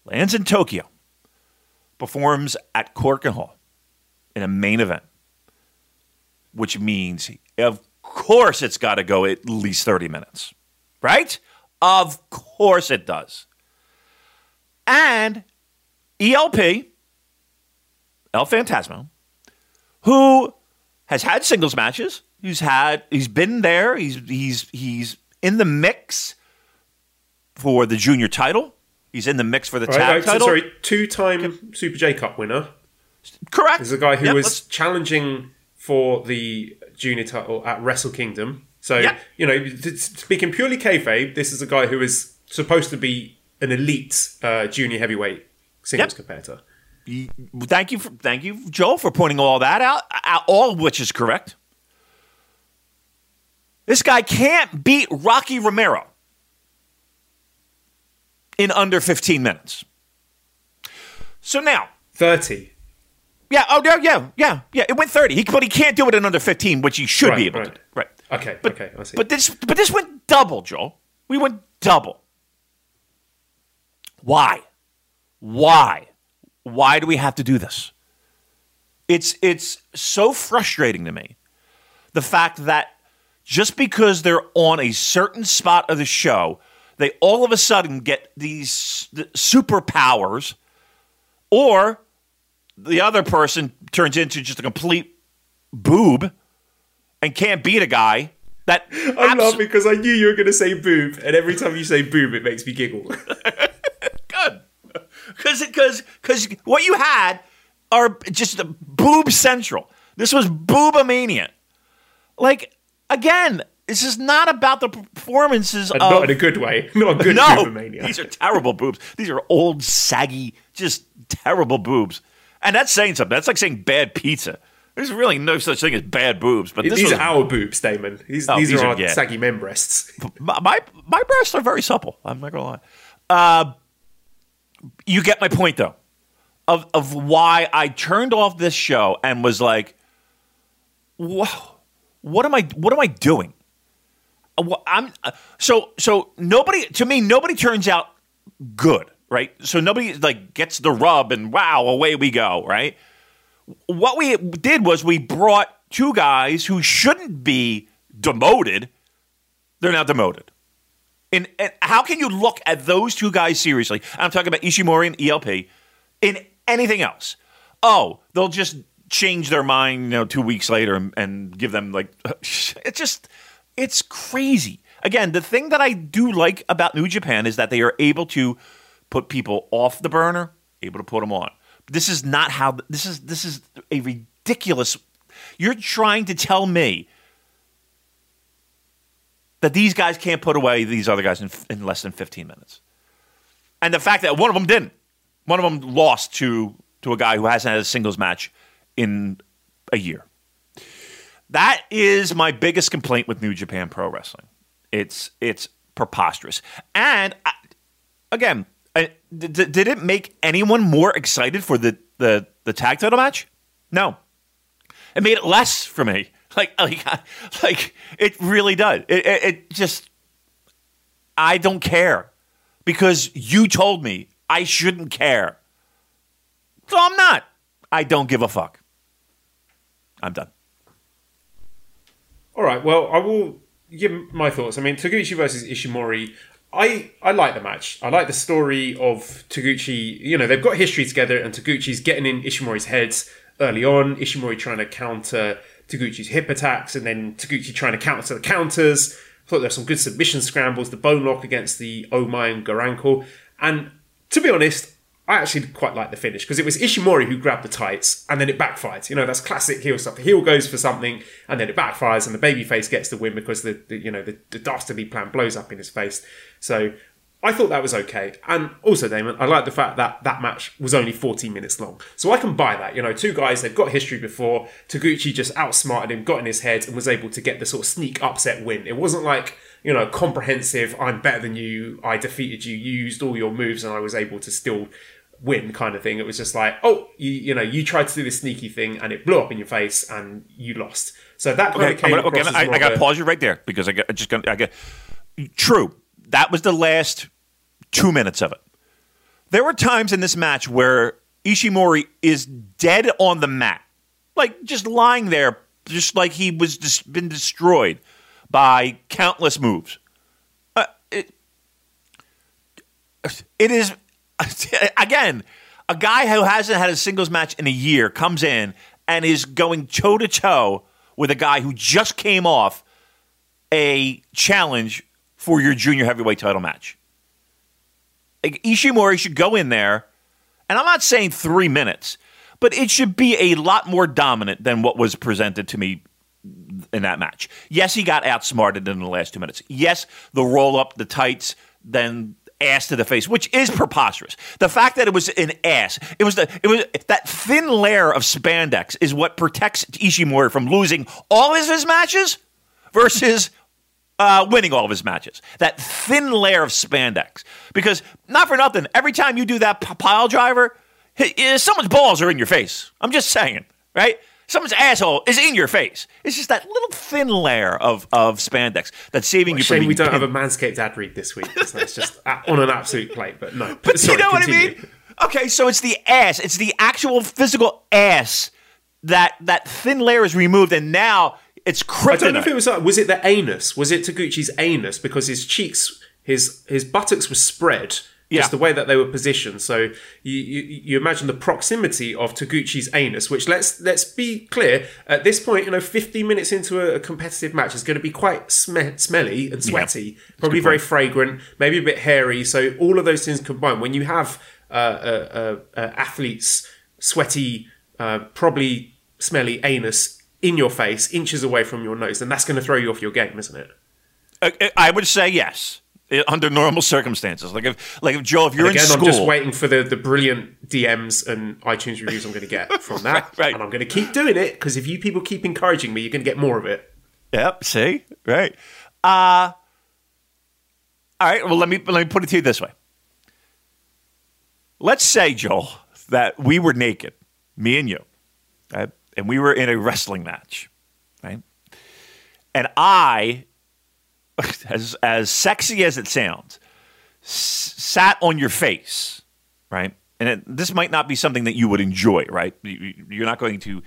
lands in Tokyo, performs at Korakuen Hall in a main event, which means, of course, it's got to go at least 30 minutes, right? Of course it does. And ELP, El Fantasmo, who has had singles matches, he's had he's been there, he's he's he's in the mix for the junior title. He's in the mix for the Right, tag right, title. sorry, two-time Super J Cup winner. Correct. There's a guy who Yep, was let's- challenging for the junior title at Wrestle Kingdom. So Yeah. you know, speaking purely kayfabe, this is a guy who is supposed to be an elite uh, junior heavyweight singles Yep. competitor. Thank you, for, thank you, Joel, for pointing all that out. out- All of which is correct. This guy can't beat Rocky Romero in under 15 minutes. So now, Thirty. yeah, oh yeah, yeah, yeah, yeah. It went 30, he, but he can't do it in under 15, which he should be Right, able to. right. do. Right. Okay, But, okay, I see. But this, but this went double, Joel. We went double. Why? Why? Why do we have to do this? It's it's so frustrating to me. The fact that just because they're on a certain spot of the show, they all of a sudden get these superpowers, or the other person turns into just a complete boob and can't beat a guy that I'm abs- laughing because I knew you were going to say boob, and every time you say boob, it makes me giggle. good because because because what you had are just boob central. This was boobomania. Like again, this is not about the performances And of not in a good way. Not a good no. boobomania. These are terrible boobs. These are old, saggy, just terrible boobs. And that's saying something. That's like saying bad pizza. There's really no such thing as bad boobs. But this These was, are our boobs, Damon. These, Oh, these, these are, are- our yeah. saggy men breasts. my, my my breasts are very supple. I'm not gonna lie. Uh, you get my point though, of of why I turned off this show and was like, "Whoa, what am I? What am I doing?" Uh, wha- I'm uh, so so nobody to me nobody turns out good, right? So nobody like gets the rub and wow, away we go, right? What we did was we brought two guys who shouldn't be demoted They're now demoted. And, and how can you look at those two guys seriously? I'm talking about Ishimori and ELP in anything else. Oh, they'll just change their mind, you know, two weeks later and, and give them like it's just it's crazy. Again, the thing that I do like about New Japan is that they are able to put people off the burner, able to put them on. This is not how this is this is a ridiculous you're trying to tell me that these guys can't put away these other guys in, in less than 15 minutes. And the fact that one of them didn't. One of them lost to to a guy who hasn't had a singles match in a year. That is my biggest complaint with New Japan Pro Wrestling. It's it's preposterous. And uh, again, I, d- did it make anyone more excited for the, the the tag title match? No. It made it less for me. Like oh, like like it really does. It, it, it just I don't care because you told me I shouldn't care. So I'm not. I don't give a fuck. I'm done. All right. Well, I will give my thoughts. I mean, Taguchi versus Ishimori. I I like the match. I like the story of Taguchi. You know, they've got history together, and Taguchi's getting in Ishimori's heads early on. Ishimori trying to counter Taguchi's hip attacks, and then Taguchi trying to counter the counters. I thought there were some good submission scrambles, the bone lock against the Omai and Garankle. And to be honest, I actually quite like the finish because it was Ishimori who grabbed the tights and then it backfired. You know, that's classic heel stuff. The heel goes for something and then it backfires and the babyface gets the win because the, the you know the, the dastardly plan blows up in his face. So I thought that was okay. And also, Damon, I like the fact that that match was only 14 minutes long. So I can buy that. You know, two guys, they've got history before. Taguchi just outsmarted him, got in his head, and was able to get the sort of sneak upset win. It wasn't like, you know, comprehensive, I'm better than you, I defeated you, you used all your moves, and I was able to still win kind of thing. It was just like, oh, you, you know, you tried to do this sneaky thing and it blew up in your face and you lost. So that kind Okay, of came gonna- okay, I, I got to pause you right there because I, got, I just got, I got true. That was the last two minutes of it. There were times in this match where Ishimori is dead on the mat, like just lying there, just like he was just been destroyed by countless moves. Uh, it, it is again a guy who hasn't had a singles match in a year comes in and is going toe to toe with a guy who just came off a challenge for your junior heavyweight title match. Like, Ishimori should go in there, and I'm not saying three minutes, but it should be a lot more dominant than what was presented to me in that match. Yes, he got outsmarted in the last two minutes. Yes, the roll up, the tights, then ass to the face, which is preposterous. The fact that it was an ass, it was the it was that thin layer of spandex is what protects Ishimori from losing all of his matches versus uh, winning all of his matches. That thin layer of spandex. Because not for nothing, every time you do that pile driver, someone's balls are in your face. I'm just saying, right? Someone's asshole is in your face. It's just that little thin layer of, of spandex that's saving you from Shame we don't have a. Manscaped ad read this week. So it's just on an absolute plate. But no, but sorry, you know what I mean? Okay, so it's the ass. It's the actual physical ass that that thin layer is removed, and now it's kryptonite. I don't know if it was like, was it the anus? Was it Taguchi's anus? Because his cheeks, his his buttocks were spread. Yeah. Just the way that they were positioned. So you, you you imagine the proximity of Taguchi's anus, which let's let's be clear at this point, you know, 15 minutes into a, a competitive match is going to be quite sm- smelly and sweaty, probably very fragrant, maybe a bit hairy. So all of those things combined, when you have uh, uh, uh, uh, athletes sweaty, uh, probably smelly anus in your face, inches away from your nose, then that's going to throw you off your game, isn't it? I- I would say yes under normal circumstances. Like if, like if Joe, if you're Again, in I'm just waiting for the, the brilliant DMs and iTunes reviews I'm going to get from that. Right. And I'm going to keep doing it because if you people keep encouraging me, you're going to get more of it. Yep. See, right. Uh all right. Well, let me let me put it to you this way. Let's say, Joel, that we were naked, me and you, right? and we were in a wrestling match, right? And I, as as sexy as it sounds, s- sat on your face, right? And it, this might not be something that you would enjoy, right? You- You're not going to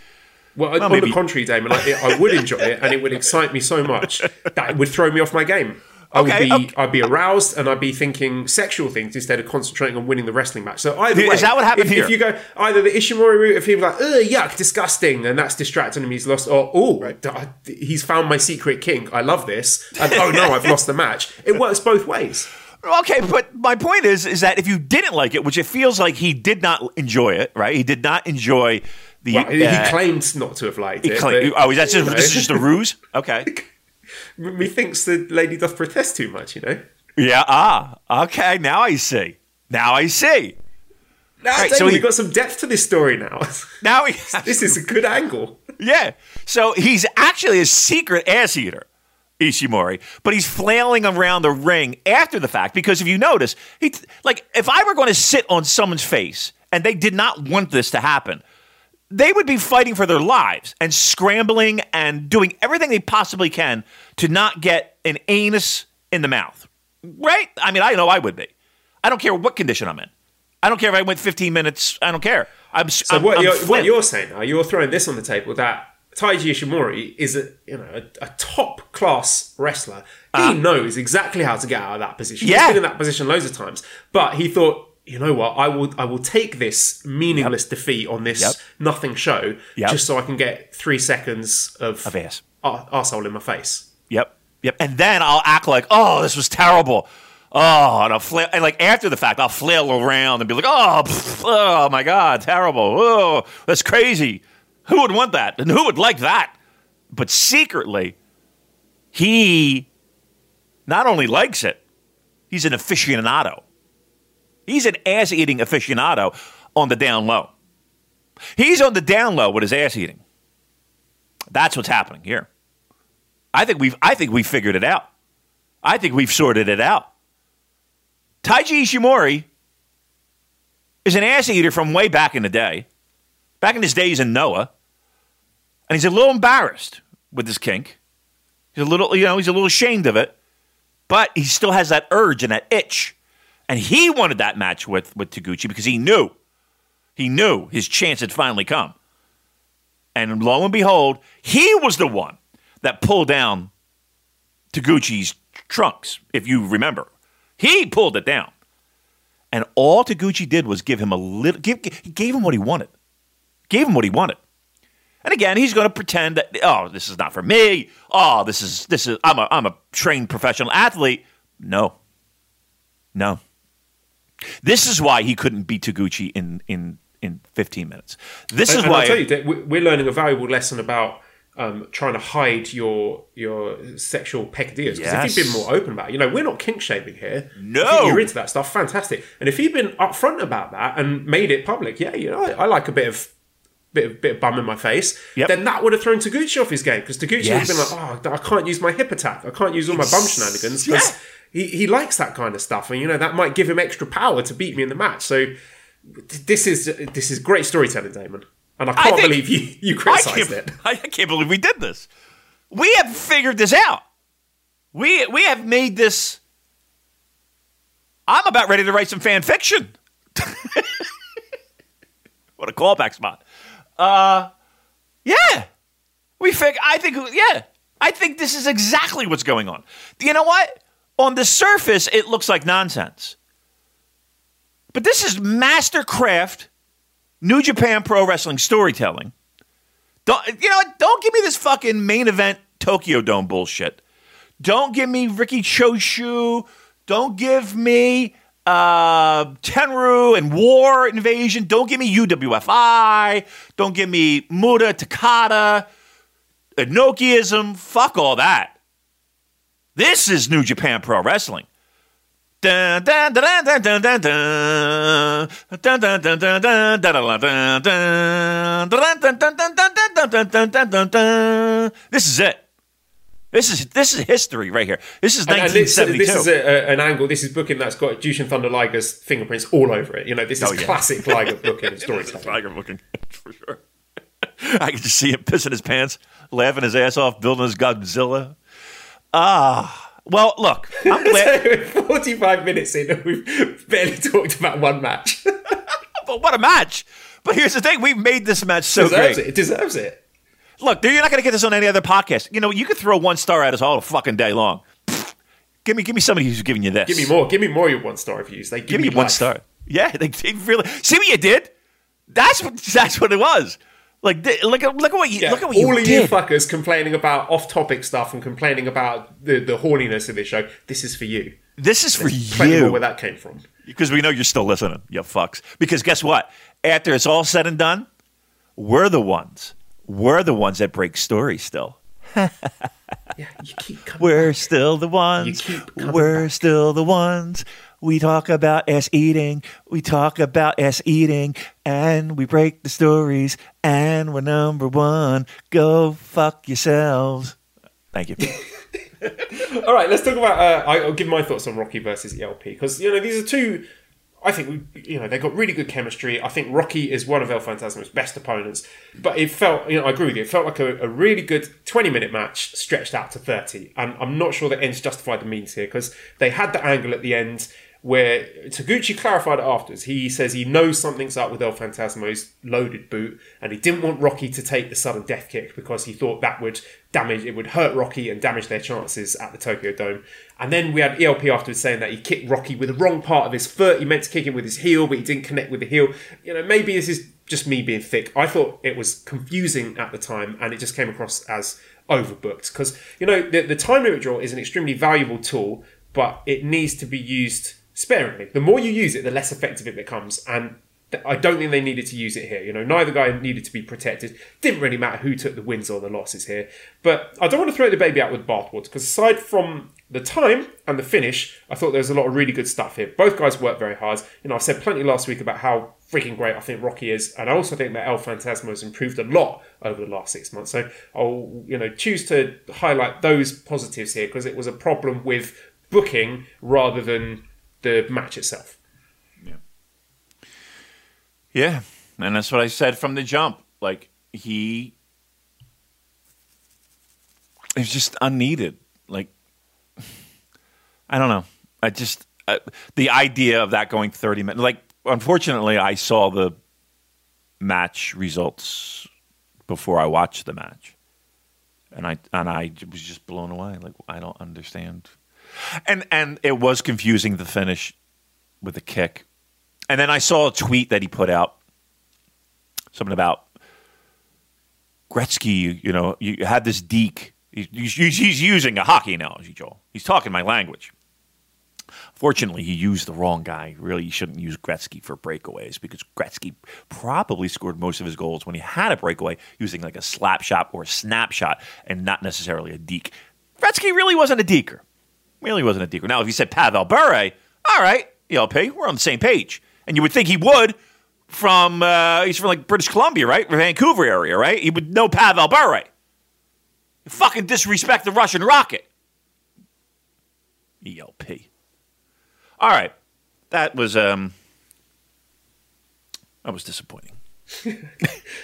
Well, on maybe- the contrary, Damon, I, I would enjoy it, and it would excite me so much that it would throw me off my game. I would be, okay. I'd be aroused, and I'd be thinking sexual things instead of concentrating on winning the wrestling match. So either Is way, that what happened if, here? if you go either the Ishimori route, if people are like, "Ugh, yuck, disgusting," and that's distracting him, he's lost, or oh, he's found my secret kink. I love this, and oh no, I've lost the match. It works both ways. Okay, but my point is, is that if you didn't like it, which it feels like he did not enjoy it, right? He did not enjoy the. Well, he uh, claimed not to have liked he it. claimed- but, oh, is that just, this is just a ruse? Okay. Methinks the lady doth protest too much, you know. Yeah. Ah. Okay. Now I see. Now I see. Now, Right, so we've got some depth to this story now. Now he. this is a good angle. Yeah. So he's actually a secret ass eater, Ishimori, but he's flailing around the ring after the fact because if you notice, he like if I were going to sit on someone's face and they did not want this to happen, they would be fighting for their lives and scrambling and doing everything they possibly can to not get an anus in the mouth. Right? I mean, I know I would be. I don't care what condition I'm in. I don't care if I went 15 minutes. I don't care. I'm So I'm, what, I'm you're, what you're saying now, you're throwing this on the table that Taiji Ishimori is a you know a, a top class wrestler. He knows exactly how to get out of that position. Uh. Yeah. He's been in that position loads of times, but he thought. You know what? I will. I will take this meaningless defeat on this Yep. nothing show Yep. just so I can get three seconds of, Of ass. ar- arsehole in my face. Yep. Yep. And then I'll act like, oh, this was terrible. Oh, and I'll flail, and like after the fact, I'll flail around and be like, oh, pff, oh my God, terrible. Oh, that's crazy. Who would want that? And who would like that? But secretly, he not only likes it, he's an aficionado. He's an ass eating aficionado on the down low. He's on the down low with his ass eating. That's what's happening here. I think we've I think we figured it out. I think we've sorted it out. Taiji Ishimori is an ass eater from way back in the day, back in his days in Noah, and he's a little embarrassed with his kink. He's a little, you know, he's a little ashamed of it, but he still has that urge and that itch, and he wanted that match with with Taguchi because he knew, he knew his chance had finally come, and lo and behold, he was the one that pulled down Taguchi's trunks, if you remember. He pulled it down. And all Taguchi did was give him a little, give, he gave him what he wanted. Gave him what he wanted. And again, he's going to pretend that, oh, this is not for me. Oh, this is, this is, I'm a, I'm a trained professional athlete. No. No. This is why he couldn't beat Taguchi in, in, in 15 minutes. This And, is and why. I'll tell you we're learning a valuable lesson about um, trying to hide your your sexual peccadillos. Because Yes. if you've been more open about it, you know, we're not kink shaming here. No. If you're into that stuff, fantastic. And if you've been upfront about that and made it public, yeah, you know, I, I like a bit of. Bit of, bit of bum in my face, Yep. then that would have thrown Taguchi off his game because Taguchi Yes. would have been like, "Oh, I can't use my hip attack. I can't use all my bum shenanigans because Yeah. He, he likes that kind of stuff, and you know that might give him extra power to beat me in the match." So this is this is great storytelling, Damon, and I can't think- believe you you I criticised it. I can't believe we did this. We have figured this out. We we have made this. I'm about ready to write some fan fiction. what a callback spot. Uh, yeah, we fig. I think yeah, I think this is exactly what's going on. Do you know what? On the surface, it looks like nonsense, but this is mastercraft New Japan Pro Wrestling storytelling. Don't you know? Don't give me this fucking main event Tokyo Dome bullshit. Don't give me Riki Choshu. Don't give me uh, Tenryu and War Invasion. Don't give me UWFI. Don't give me Mutoh Takada. Inokiism. Fuck all that. This is New Japan Pro Wrestling. This is it. This is this is history right here. This is 1972. This, this is a, an angle. This is booking that's got Jushin Thunder Liger's fingerprints all over it. You know, this is oh, yeah. classic Liger booking storytelling. Liger booking for sure. I can just see him pissing his pants, laughing his ass off, building his Godzilla Ah, well, look, I'm glad. We're Forty-five minutes in, and we've barely talked about one match. but what a match! But here's the thing: we've made this match so deserves great. it. It deserves it. Look, dude, you're not going to get this on any other podcast. You know, you could throw one star at us all the fucking day long. Pfft. Give me, give me somebody who's giving you this. Give me more. Give me more your one star reviews. They give, Give me me one star. Yeah, they, they really see what you did. That's what that's what it was. Like, th- look at look at what you Yeah, look at what you all of you fuckers complaining about off-topic stuff and complaining about the, the horniness of this show. This is for you. this is for Plenty more you where that came from. because we know you're still listening, you fucks. Because guess what? After it's all said and done, we're the ones. We're the ones that break stories still. Yeah, you keep coming. We're still the ones. You keep coming We're back. still the ones. We talk about ass eating. We talk about ass eating. And we break the stories. And we're number one. Go fuck yourselves. Thank you. All right, let's talk about. Uh, I'll give my thoughts on Rocky versus ELP because you know these are two. I think you know they got really good chemistry. I think Rocky is one of El Fantasmo's best opponents, but it felt you know I agree with you. It felt like a, a really good twenty minute match stretched out to thirty, and I'm not sure the ends justified the means here because they had the angle at the end where Taguchi clarified it afterwards. He says he knows something's up with El Fantasmo's loaded boot, and he didn't want Rocky to take the sudden death kick because he thought that would damage, it would hurt Rocky and damage their chances at the Tokyo Dome. And then we had ELP afterwards saying that he kicked Rocky with the wrong part of his foot. He meant to kick him with his heel, but he didn't connect with the heel. You know, maybe this is just me being thick. I thought it was confusing at the time, and it just came across as overbooked because you know the, the time limit draw is an extremely valuable tool, but it needs to be used sparingly. The more you use it, the less effective it becomes, and I don't think they needed to use it here. You know, neither guy needed to be protected. Didn't really matter who took the wins or the losses here. But I don't want to throw the baby out with bathwater because aside from the time and the finish, I thought there was a lot of really good stuff here. Both guys worked very hard. You know, I said plenty last week about how freaking great I think Rocky is, and I also think that El Fantasmo has improved a lot over the last six months. So I'll you know choose to highlight those positives here because it was a problem with booking rather than the match itself. Yeah, Yeah. and that's what I said from the jump. Like he is just unneeded. Like I don't know. I just uh, the idea of that going thirty minutes. Like unfortunately, I saw the match results before I watched the match, and I and I was just blown away. Like I don't understand. And and it was confusing the finish with the kick. And then I saw a tweet that he put out, something about Gretzky. You know, you had this deke. He's, he's, he's using a hockey analogy, Joel. He's talking my language. Fortunately, he used the wrong guy. Really, you shouldn't use Gretzky for breakaways because Gretzky probably scored most of his goals when he had a breakaway using like a slap shot or a snapshot and not necessarily a deke. Gretzky really wasn't a deker. Really wasn't a deker. Now, if you said Pavel Bure, all right, ELP, we're on the same page. And you would think he would from, uh, he's from like British Columbia, right? Vancouver area, right? He would know Bure. You fucking disrespect the Russian rocket. ELP. All right. That was, um, that was disappointing.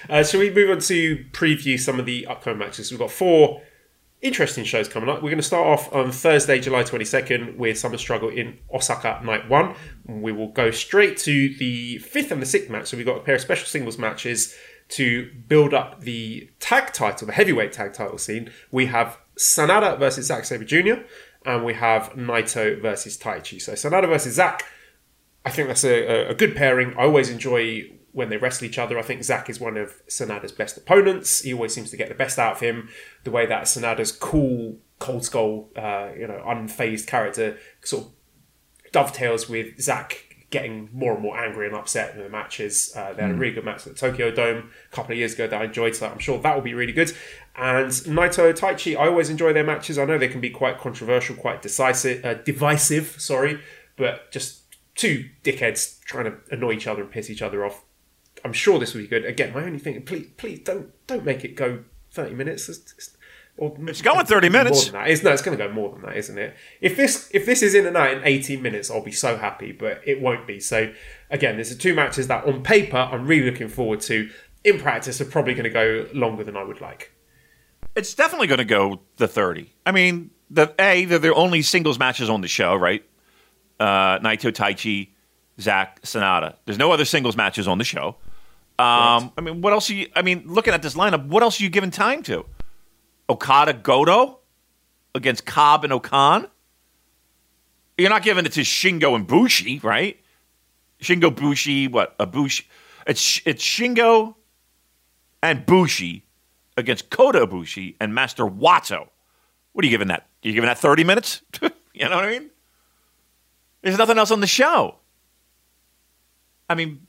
Uh, shall we move on to preview some of the upcoming matches? We've got four interesting shows coming up. We're going to start off on Thursday, July 22nd, with Summer Struggle in Osaka Night 1. We will go straight to the fifth and the sixth match. So we've got a pair of special singles matches to build up the tag title, the heavyweight tag title scene. We have Sanada versus Zack Sabre Jr., and we have Naito versus Taichi. So Sanada versus Zack. I think that's a, a- a good pairing. I always enjoy when they wrestle each other. I think Zack is one of Sanada's best opponents. He always seems to get the best out of him. The way that Sanada's cool, cold skull, uh, you know, unfazed character sort of dovetails with Zack getting more and more angry and upset in the matches. Uh, they had a really good match at the Tokyo Dome a couple of years ago that I enjoyed, so I'm sure that will be really good. And Naito Taichi, I always enjoy their matches. I know they can be quite controversial, quite decisive, uh, divisive, sorry, but just two dickheads trying to annoy each other and piss each other off. I'm sure this will be good. Again, my only thing, please, please don't don't make it go 30 minutes. It's, it's, or It's going 30 minutes. More than that. It's, no, it's going to go more than that, isn't it? If this if this is in a night in 18 minutes, I'll be so happy, but it won't be. So again, there's the two matches that on paper I'm really looking forward to. In practice, are probably going to go longer than I would like. It's definitely going to go the 30. I mean, the A, they're the only singles matches on the show, right? Uh, Naito, Taichi, Zack, Sanada. There's no other singles matches on the show. Um, I mean, what else? Are you, I mean, looking at this lineup, what else are you giving time to? Okada, Goto against Cobb and O-Khan. You're not giving it to Shingo and Bushi, right? Shingo Bushi, what a Bushi? It's it's Shingo and Bushi against Kota Ibushi and Master Wato. What are you giving that? Are you giving that 30 minutes? you know what I mean? There's nothing else on the show. I mean,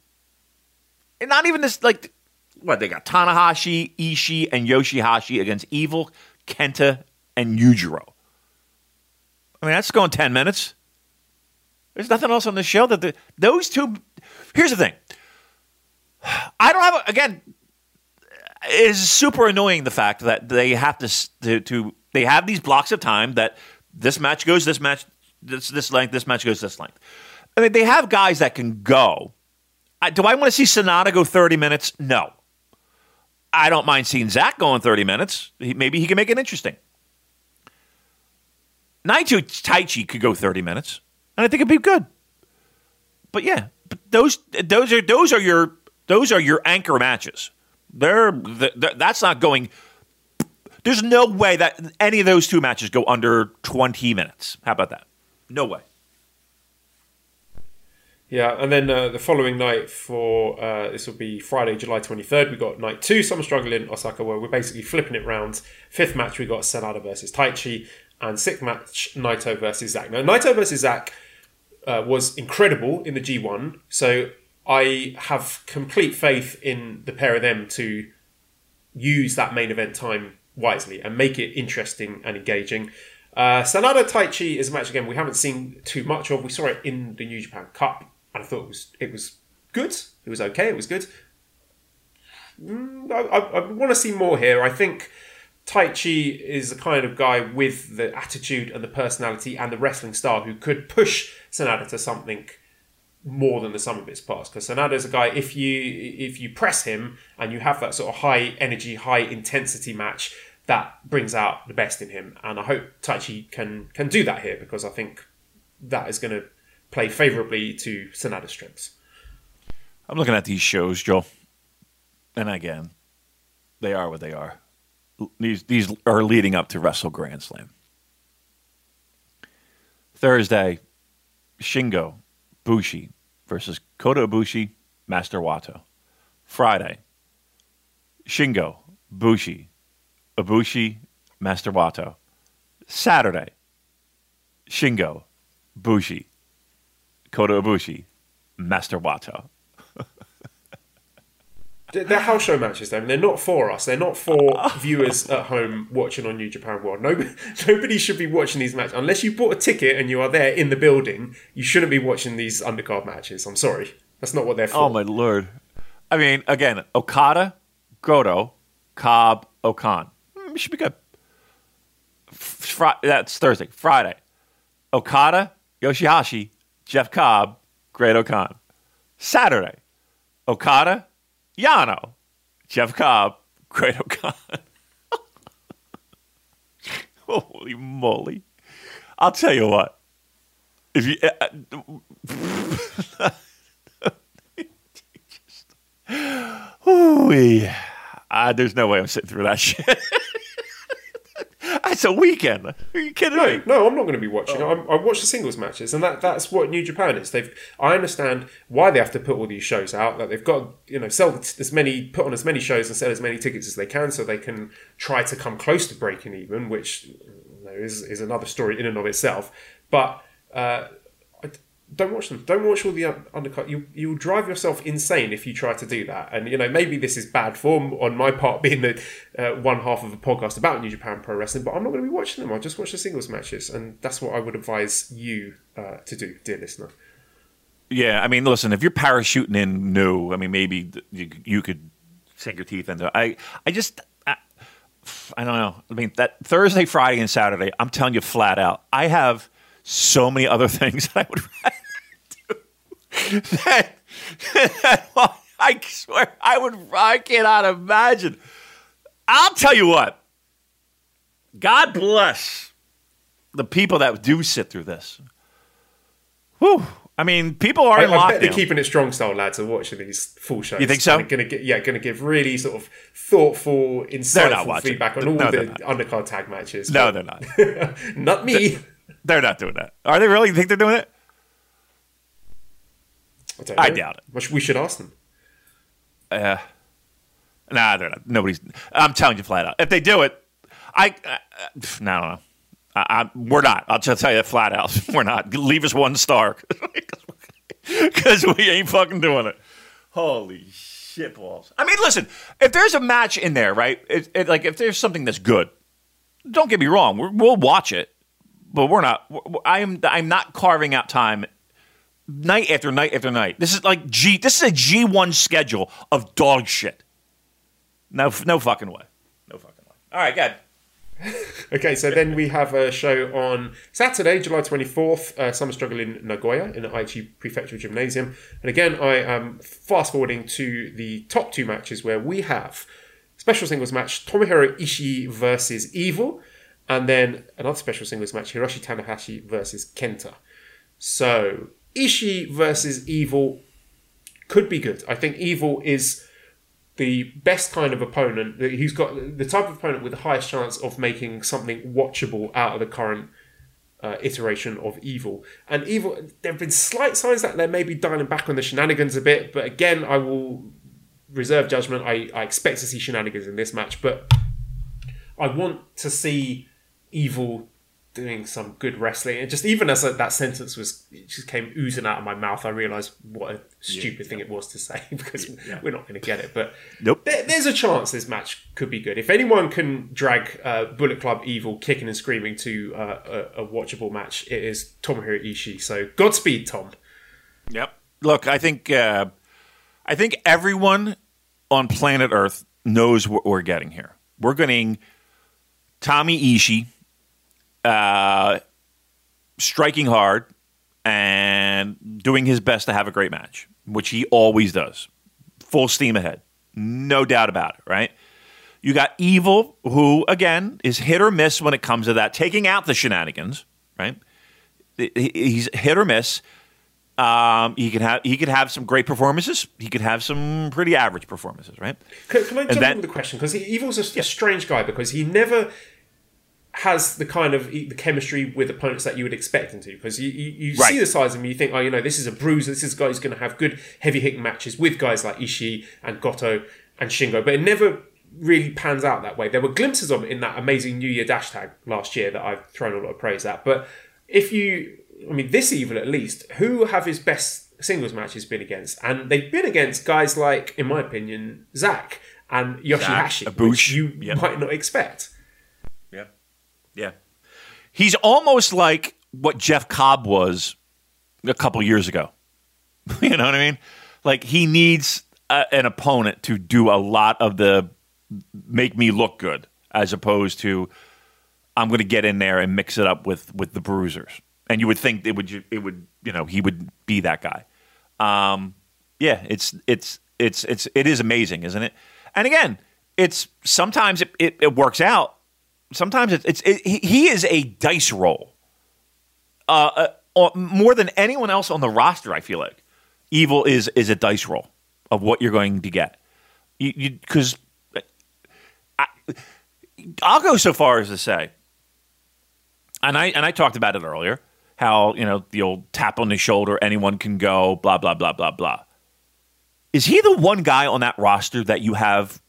not even this, like, what, they got Tanahashi, Ishii, and Yoshihashi against Evil, Kenta, and Yujiro. I mean, that's going 10 minutes. There's nothing else on the show that the, those two. Here's the thing. I don't have, a, again, it is super annoying the fact that they have to, to, to they have these blocks of time that this match goes this match this this length, this match goes this length. I mean, they have guys that can go. I, do I want to see Sanada go 30 minutes? No. I don't mind seeing Zack going 30 minutes. He, maybe he can make it interesting. Naito Taichi could go 30 minutes, and I think it'd be good. But yeah, but those those are those are your those are your anchor matches. They're, they're that's not going there's no way that any of those two matches go under 20 minutes. How about that? No way. Yeah, and then uh, the following night for uh, this will be Friday, July 23rd. We got night two, Summer Struggle in Osaka, where we're basically flipping it round. Fifth match, we got Sanada versus Taichi, and sixth match, Naito versus Zack. Now, Naito versus Zack uh, was incredible in the G1, so I have complete faith in the pair of them to use that main event time wisely and make it interesting and engaging. Uh, Sanada Taichi is a match again we haven't seen too much of. We saw it in the New Japan Cup, and I thought it was it was good. It was okay. It was good. Mm, I, I, I want to see more here. I think Taichi is the kind of guy with the attitude and the personality and the wrestling style who could push Sanada to something more than the sum of its parts. Because Sanada is a guy if you if you press him and you have that sort of high energy, high intensity match that brings out the best in him. And I hope Taichi can can do that here because I think that is going to play favourably to Sanada's strengths. I'm looking at these shows, Joe, and again, they are what they are. These these are leading up to Wrestle Grand Slam. Thursday, Shingo Bushi versus Kota Ibushi, Master Wato. Friday, Shingo Bushi Ibushi, Master Wato. Saturday, Shingo, Bushi, Kota Ibushi, Master Wato. they're house show matches, though. They're not for us. They're not for viewers at home watching on New Japan World. Nobody, nobody should be watching these matches unless you bought a ticket and you are there in the building. You shouldn't be watching these undercard matches. I'm sorry, that's not what they're for. Oh my lord! I mean, again, Okada, Goto, Cobb, O-Khan hmm, should be good. Fr- that's Thursday. Friday, Okada, Yoshihashi, Jeff Cobb, Great-O-Khan. Saturday, Okada, Yano, Jeff Cobb, Great-O-Khan. Holy moly. I'll tell you what. If you. Uh, Ooh, uh, there's no way I'm sitting through that shit. It's a weekend. Are you kidding no, me? No, I'm not going to be watching. Oh. I, I watch the singles matches, and that that's what New Japan is. They've. I understand why they have to put all these shows out. That they've got you know sell as many, put on as many shows and sell as many tickets as they can, so they can try to come close to breaking even, which you know, is is another story in and of itself. But uh, don't watch them. Don't watch all the undercut. You you'll drive yourself insane if you try to do that. And you know maybe this is bad form on my part, being the uh, one half of a podcast about New Japan Pro Wrestling. But I'm not going to be watching them. I just watch the singles matches, and that's what I would advise you uh, to do, dear listener. Yeah, I mean, listen, if you're parachuting in new, I mean, maybe you, you could sink your teeth into. I I just. I, I don't know. I mean, that Thursday, Friday, and Saturday, I'm telling you flat out, I have so many other things that I would. That, that, I swear, I would. I cannot imagine. I'll tell you what. God bless the people that do sit through this. Whew. I mean, people are I, in I bet they're keeping it strong style lads are watching these full shows. You think so? Gonna get yeah, gonna give really sort of thoughtful, insightful feedback on all No, the undercard tag matches. no, they're not. not me. They're not doing that. Are they really? You think they're doing it? I, don't I doubt it. We should- ask them. Uh, nah, they're not. Nobody's. I'm telling you flat out. If they do it, I. Uh, no, no, no. I, I, we're not. I'll just tell you that flat out. We're not. Leave us one star because we ain't fucking doing it. Holy shit balls! I mean, listen. If there's a match in there, right? It, it, like if there's something that's good, don't get me wrong. We're, we'll watch it, but we're not. I am. I'm not carving out time night after night after night. This is like G. This is a G one schedule of dog shit. No, no fucking way. No fucking way. All right, good. Okay, so then we have a show on Saturday, July 24th, uh, Summer Struggle in Nagoya in the Aichi Prefectural Gymnasium. And again, I am fast forwarding to the top two matches where we have special singles match Tomohiro Ishii versus Evil, and then another special singles match Hiroshi Tanahashi versus Kenta. So, Ishii versus Evil could be good. I think Evil is the best kind of opponent. He's got the type of opponent with the highest chance of making something watchable out of the current uh, iteration of Evil. And Evil, there have been slight signs that they may be dialing back on the shenanigans a bit, but again, I will reserve judgment. I, I expect to see shenanigans in this match, but I want to see Evil doing some good wrestling. And just even as that sentence was, it just came oozing out of my mouth, I realised what a stupid thing it was to say because we're not going to get it. But Nope. there, there's a chance this match could be good. If anyone can drag uh, Bullet Club Evil kicking and screaming to uh, a, a watchable match, it is Tomohiro Ishii. So Godspeed, Tom. Yep. Look, I think uh, I think everyone on planet Earth knows what we're getting here. We're getting Tommy Ishii uh, striking hard and doing his best to have a great match, which he always does. Full steam ahead. No doubt about it, right? You got Evil, who, again, is hit or miss when it comes to that, taking out the shenanigans, right? He's hit or miss. Um, he could have he could have some great performances. He could have some pretty average performances, right? Can, can I jump that- in with a question? Because Evil's a, a strange guy because he never has the kind of the chemistry with opponents that you would expect him to. Because you, you, you Right. see the size of him, you think, oh, you know, this is a bruiser. This is a guy who's going to have good heavy hitting matches with guys like Ishii and Goto and Shingo. But it never really pans out that way. There were glimpses of it in that amazing New Year dash tag last year that I've thrown a lot of praise at. But if you, I mean, this Evil at least, who have his best singles matches been against? And they've been against guys like, in my opinion, Zack and Yoshihashi, Zack, which you yep. might not expect. Yeah. He's almost like what Jeff Cobb was a couple years ago. you know what I mean? Like he needs a, an opponent to do a lot of the make me look good, as opposed to I'm going to get in there and mix it up with with the bruisers. And you would think it would it would you know he would be that guy. Um, yeah, it's it's it's it's it is amazing, isn't it? And again, it's sometimes it, it, it works out. Sometimes it's it's it, he- is a dice roll. Uh, uh, more than anyone else on the roster, I feel like Evil is is a dice roll of what you're going to get. You because I'll go so far as to say, and I and I talked about it earlier, how you know the old tap on the shoulder, anyone can go, blah blah blah blah blah. Is he the one guy on that roster that you have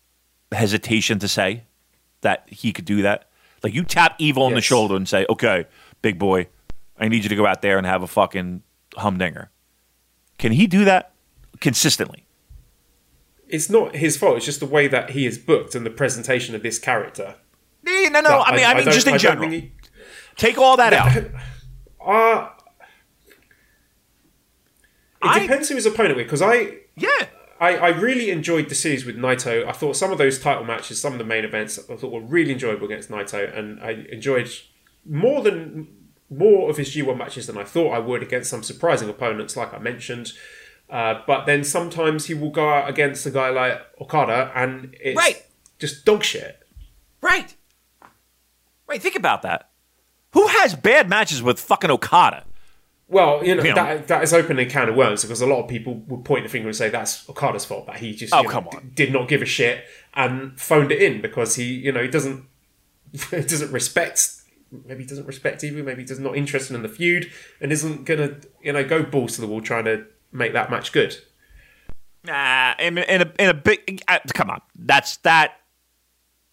hesitation to say that he could do that? Like you tap Evil on the shoulder and say, "Okay, big boy, I need you to go out there and have a fucking humdinger." Can he do that consistently? It's not his fault. It's just the way that he is booked and the presentation of this character. No, no. I mean, I, mean, don't- just in I general. he- Take all that out. Uh, it I- depends who his opponent with, because I, Yeah. I I really enjoyed the series with Naito. I thought some of those title matches, some of the main events, I thought were really enjoyable against Naito, and I enjoyed more than more of his G1 matches than I thought I would against some surprising opponents, like I mentioned. Uh, but then sometimes he will go out against a guy like Okada, and it's Right. just dog shit. Right. Right. Think about that. Who has bad matches with fucking Okada? Well, you know, You know. that that is opening a can of worms because a lot of people would point the finger and say that's Okada's fault that he just Oh, you know, come d- did not give a shit and phoned it in because he you know he doesn't he doesn't respect maybe he doesn't respect either maybe he's not interested in the feud and isn't gonna you know go balls to the wall trying to make that match good. Nah, in, in a in a big. Uh, come on, that's that.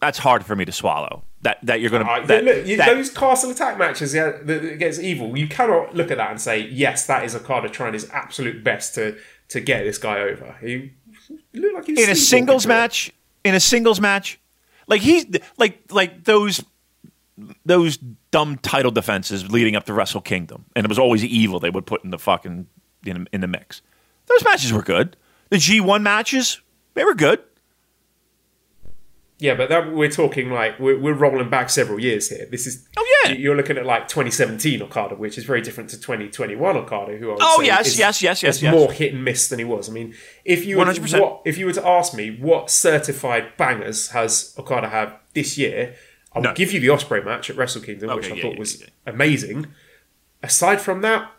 That's hard for me to swallow. That that you're gonna. Right, that, look, you, that- those castle attack matches yeah, that against evil, you cannot look at that and say yes, that is a card Okada trying his absolute best to to get this guy over. He looked like he in a singles through it. match. In a singles match, like he's like like those those dumb title defenses leading up to Wrestle Kingdom, and it was always evil they would put in the fucking in, in the mix. Those matches were good. The G one matches they were good. Yeah, but that, we're talking like we're, we're rolling back several years here. This is Oh, yeah. you're looking at like 2017 Okada, which is very different to 2021 Okada, who I would Oh, yes, is, yes, yes, yes, is yes. more hit and miss than he was. I mean, if you were 100%. To, what, if you were to ask me what certified bangers has Okada had this year, I would No. give you the Osprey match at Wrestle Kingdom, which I yeah, thought yeah, was yeah. amazing. Aside from that,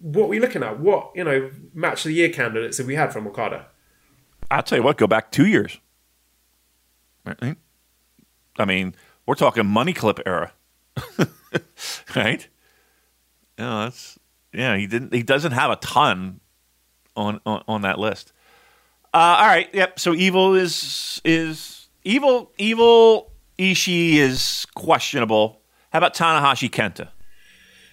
what are we looking at? What you know, match of the year candidates have we had from Okada? I'll tell you what, go back two years. I mean, we're talking money clip era, right? Yeah, that's yeah. He didn't. He doesn't have a ton on on, on that list. Uh, all right. Yep. So evil is is evil. Evil Ishii is questionable. How about Tanahashi Kenta?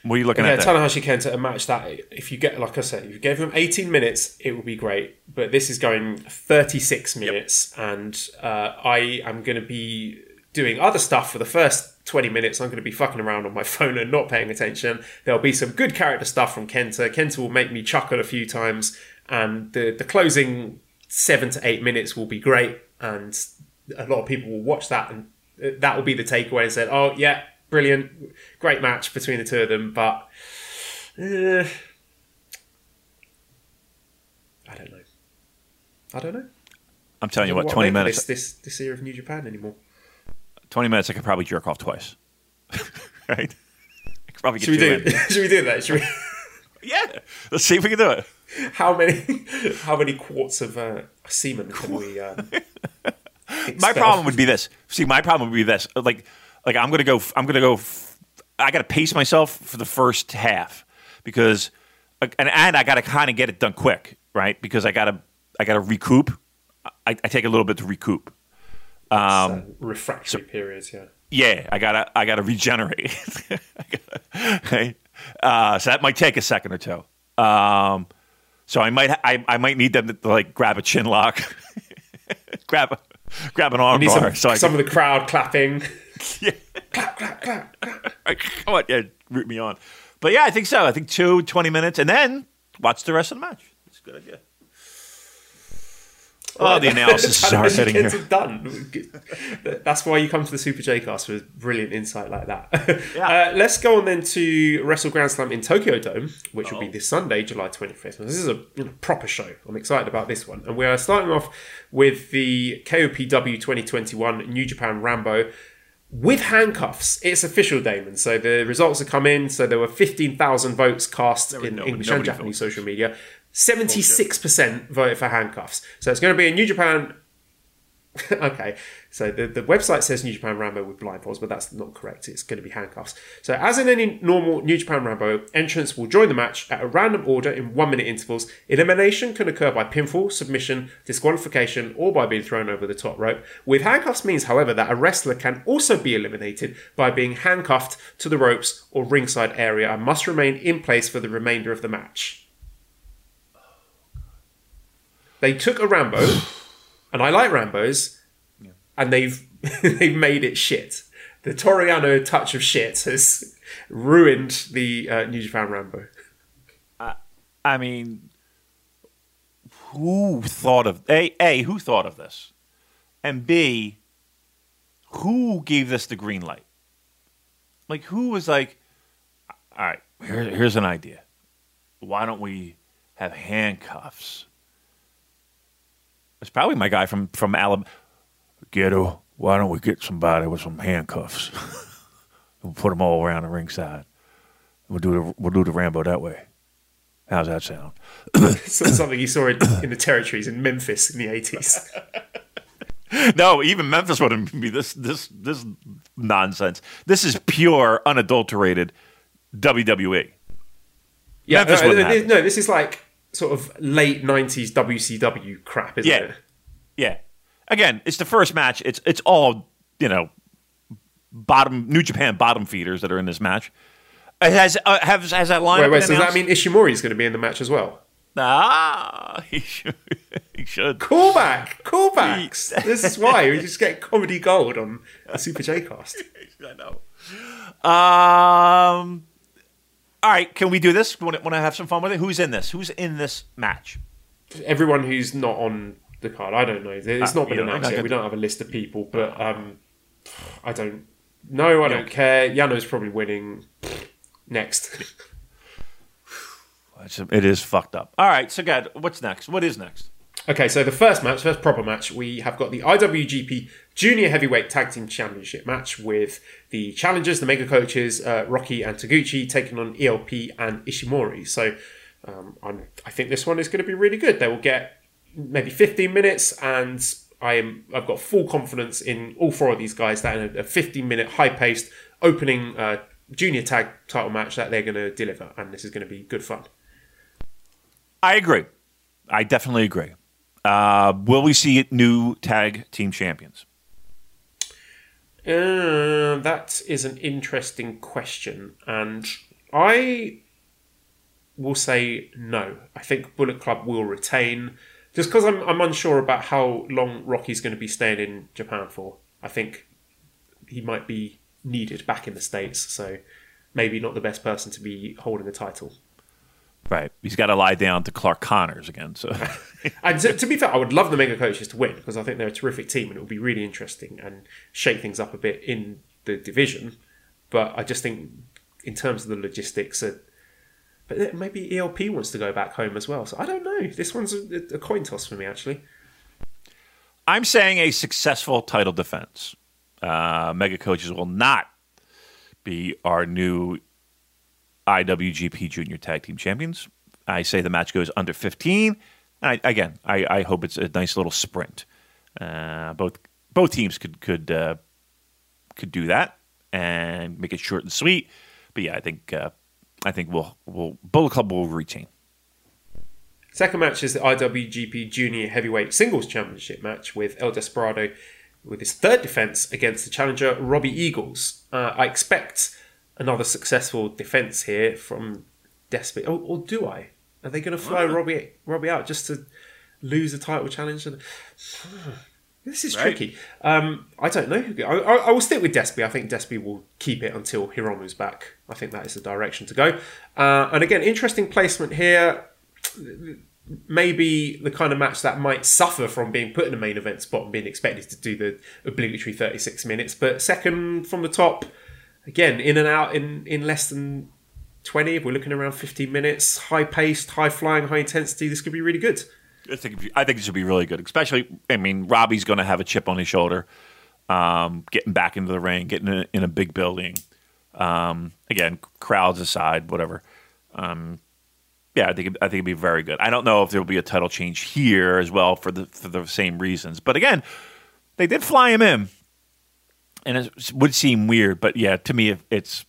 What are you looking Yeah, at Yeah, Tanahashi Kenta, a match that if you get, like I said, if you gave him 18 minutes, it would be great. But this is going 36 minutes, and uh, I am going to be doing other stuff for the first 20 minutes. I'm going to be fucking around on my phone and not paying attention. There'll be some good character stuff from Kenta. Kenta will make me chuckle a few times, and the the closing seven to eight minutes will be great, and a lot of people will watch that, and uh, that will be the takeaway and said, "Oh yeah." Brilliant, great match between the two of them, but uh, I don't know. I don't know. I'm telling you don't what, twenty minutes. This, this this era of New Japan anymore. Twenty minutes. I could probably jerk off twice. right? I could probably get Should we do? should we do that? Should we? Yeah. Let's see if we can do it. How many? How many quarts of uh, semen can we? Um, My problem would be this. See, my problem would be this. Like, like I'm gonna go. I'm gonna go. I gotta pace myself for the first half because, and and I gotta kind of get it done quick, right? Because I gotta I gotta recoup. I, I take a little bit to recoup. uh, refractory periods. Yeah. Yeah, I gotta I gotta regenerate. I gotta- right? Uh, so that might take a second or two. Um, so I might I, I might need them to like grab a chin lock, grab a, grab an arm bar. some, so I some can, of the crowd clapping. come on, yeah, root me on. But yeah, I think so. I think two, 20 minutes, and then watch the rest of the match. That's a good idea. Oh, the analysis is hard hitting here. Done. That's why you come to the Super J Cast with brilliant insight like that. Yeah. Uh, let's go on then to Wrestle Grand Slam in Tokyo Dome, which will Oh. be this Sunday, July 25th. This is a you know, proper show. I'm excited about this one. And we are starting off with the KOPW 2021 New Japan Rambo with handcuffs. It's official, Damon. So the results have come in. So there were 15,000 votes cast in no- English and Japanese voted. social media. 76% voted for handcuffs. So it's going to be a New Japan. okay, so the, the website says New Japan Rambo with blindfolds, but that's not correct. It's going to be handcuffs. So, as in any normal New Japan Rambo, entrants will join the match at a random order in one minute intervals. Elimination can occur by pinfall, submission, disqualification, or by being thrown over the top rope. With handcuffs means, however, that a wrestler can also be eliminated by being handcuffed to the ropes or ringside area and must remain in place for the remainder of the match. They took a Rambo, and I like Rambos, and they've they've made it shit. The Toriano touch of shit has ruined the uh, New Japan Rambo. I mean, who thought of a a who thought of this, and b who gave this the green light? Like who was like, all right, here, here's an idea. Why don't we have handcuffs? It's probably my guy from from Alabama. Gedo, why don't we get somebody with some handcuffs? we'll put them all around the ringside. We'll do the we'll do the Rambo that way. How's that sound? Something you saw in, in the territories in Memphis in the 80s. No, even Memphis wouldn't be this this this nonsense. This is pure, unadulterated WWE. Yeah, Memphis no, wouldn't no, no, this is like sort of late 90s WCW crap, isn't Yeah. it? Yeah. Again, it's the first match. It's it's all you know, bottom New Japan bottom feeders that are in this match. It has uh, has has that line. Wait, wait, so does that mean is going to be in the match as well? ah? He should. he should. Callback! Callbacks! this is why we just get comedy gold on the Super J cast. I know. Um. All right, can we do this? Want to have some fun with it? Who's in this? Who's in this match? Everyone who's not on the card, I don't know. It's Ah, not been announced yet. We don't have a list of people, but um, I don't know. I don't care. Yano's probably winning. Next. It's, fucked up. All right, so God, what's next? What is next? Okay, so the first match, first proper match, we have got the IWGP Junior Heavyweight Tag Team Championship match with the challengers, the mega coaches, uh, Rocky and Taguchi, taking on ELP and Ishimori. So um, I'm, I think this one is going to be really good. They will get maybe 15 minutes, and I am I've got full confidence in all four of these guys that in a 15 minute high paced opening uh, junior tag title match that they're going to deliver, and this is going to be good fun. I agree. I definitely agree. Uh, will we see new tag team champions? Uh, that is an interesting question, and I will say no. I think Bullet Club will retain, just because I'm I'm unsure about how long Rocky's going to be staying in Japan for. I think he might be needed back in the states, so maybe not the best person to be holding the title. Right. He's got to lie down to Clark Connors again. So And to, to be fair, I would love the Mega Coaches to win because I think they're a terrific team and it will be really interesting and shake things up a bit in the division. But I just think, in terms of the logistics, uh, but maybe ELP wants to go back home as well. So I don't know. This one's a, a coin toss for me, actually. I'm saying a successful title defense. Uh, Mega coaches will not be our new IWGP Junior Tag Team Champions. I say the match goes under 15. And I, again, I, I hope it's a nice little sprint. Uh, both both teams could could uh, could do that and make it short and sweet. But yeah, I think uh, I think we'll we'll Bullet Club will retain. Second match is the IWGP Junior Heavyweight Singles Championship match with El Desperado with his third defense against the challenger Robbie Eagles. Uh, I expect another successful defense here from Despy. Oh, or do I? Are they going to fly Robbie Robbie out just to lose a title challenge? This is Right. tricky. Um, I don't know. I, I, I will stick with Despy. I think Despy will keep it until Hiromu's back. I think that is the direction to go. Uh, and again, interesting placement here maybe the kind of match that might suffer from being put in a main event spot and being expected to do the obligatory 36 minutes. But second from the top, again, in and out in, in less than 20. If we're looking around 15 minutes, high paced, high flying, high intensity, this could be really good. I think I think it should be really good. Especially, I mean, Robbie's going to have a chip on his shoulder, um, getting back into the ring, getting in a, in a big building. Um, again, crowds aside, whatever. Um, yeah, I think I think it'd be very good. I don't know if there will be a title change here as well for the for the same reasons. But again, they did fly him in, and it would seem weird. But yeah, to me, it's.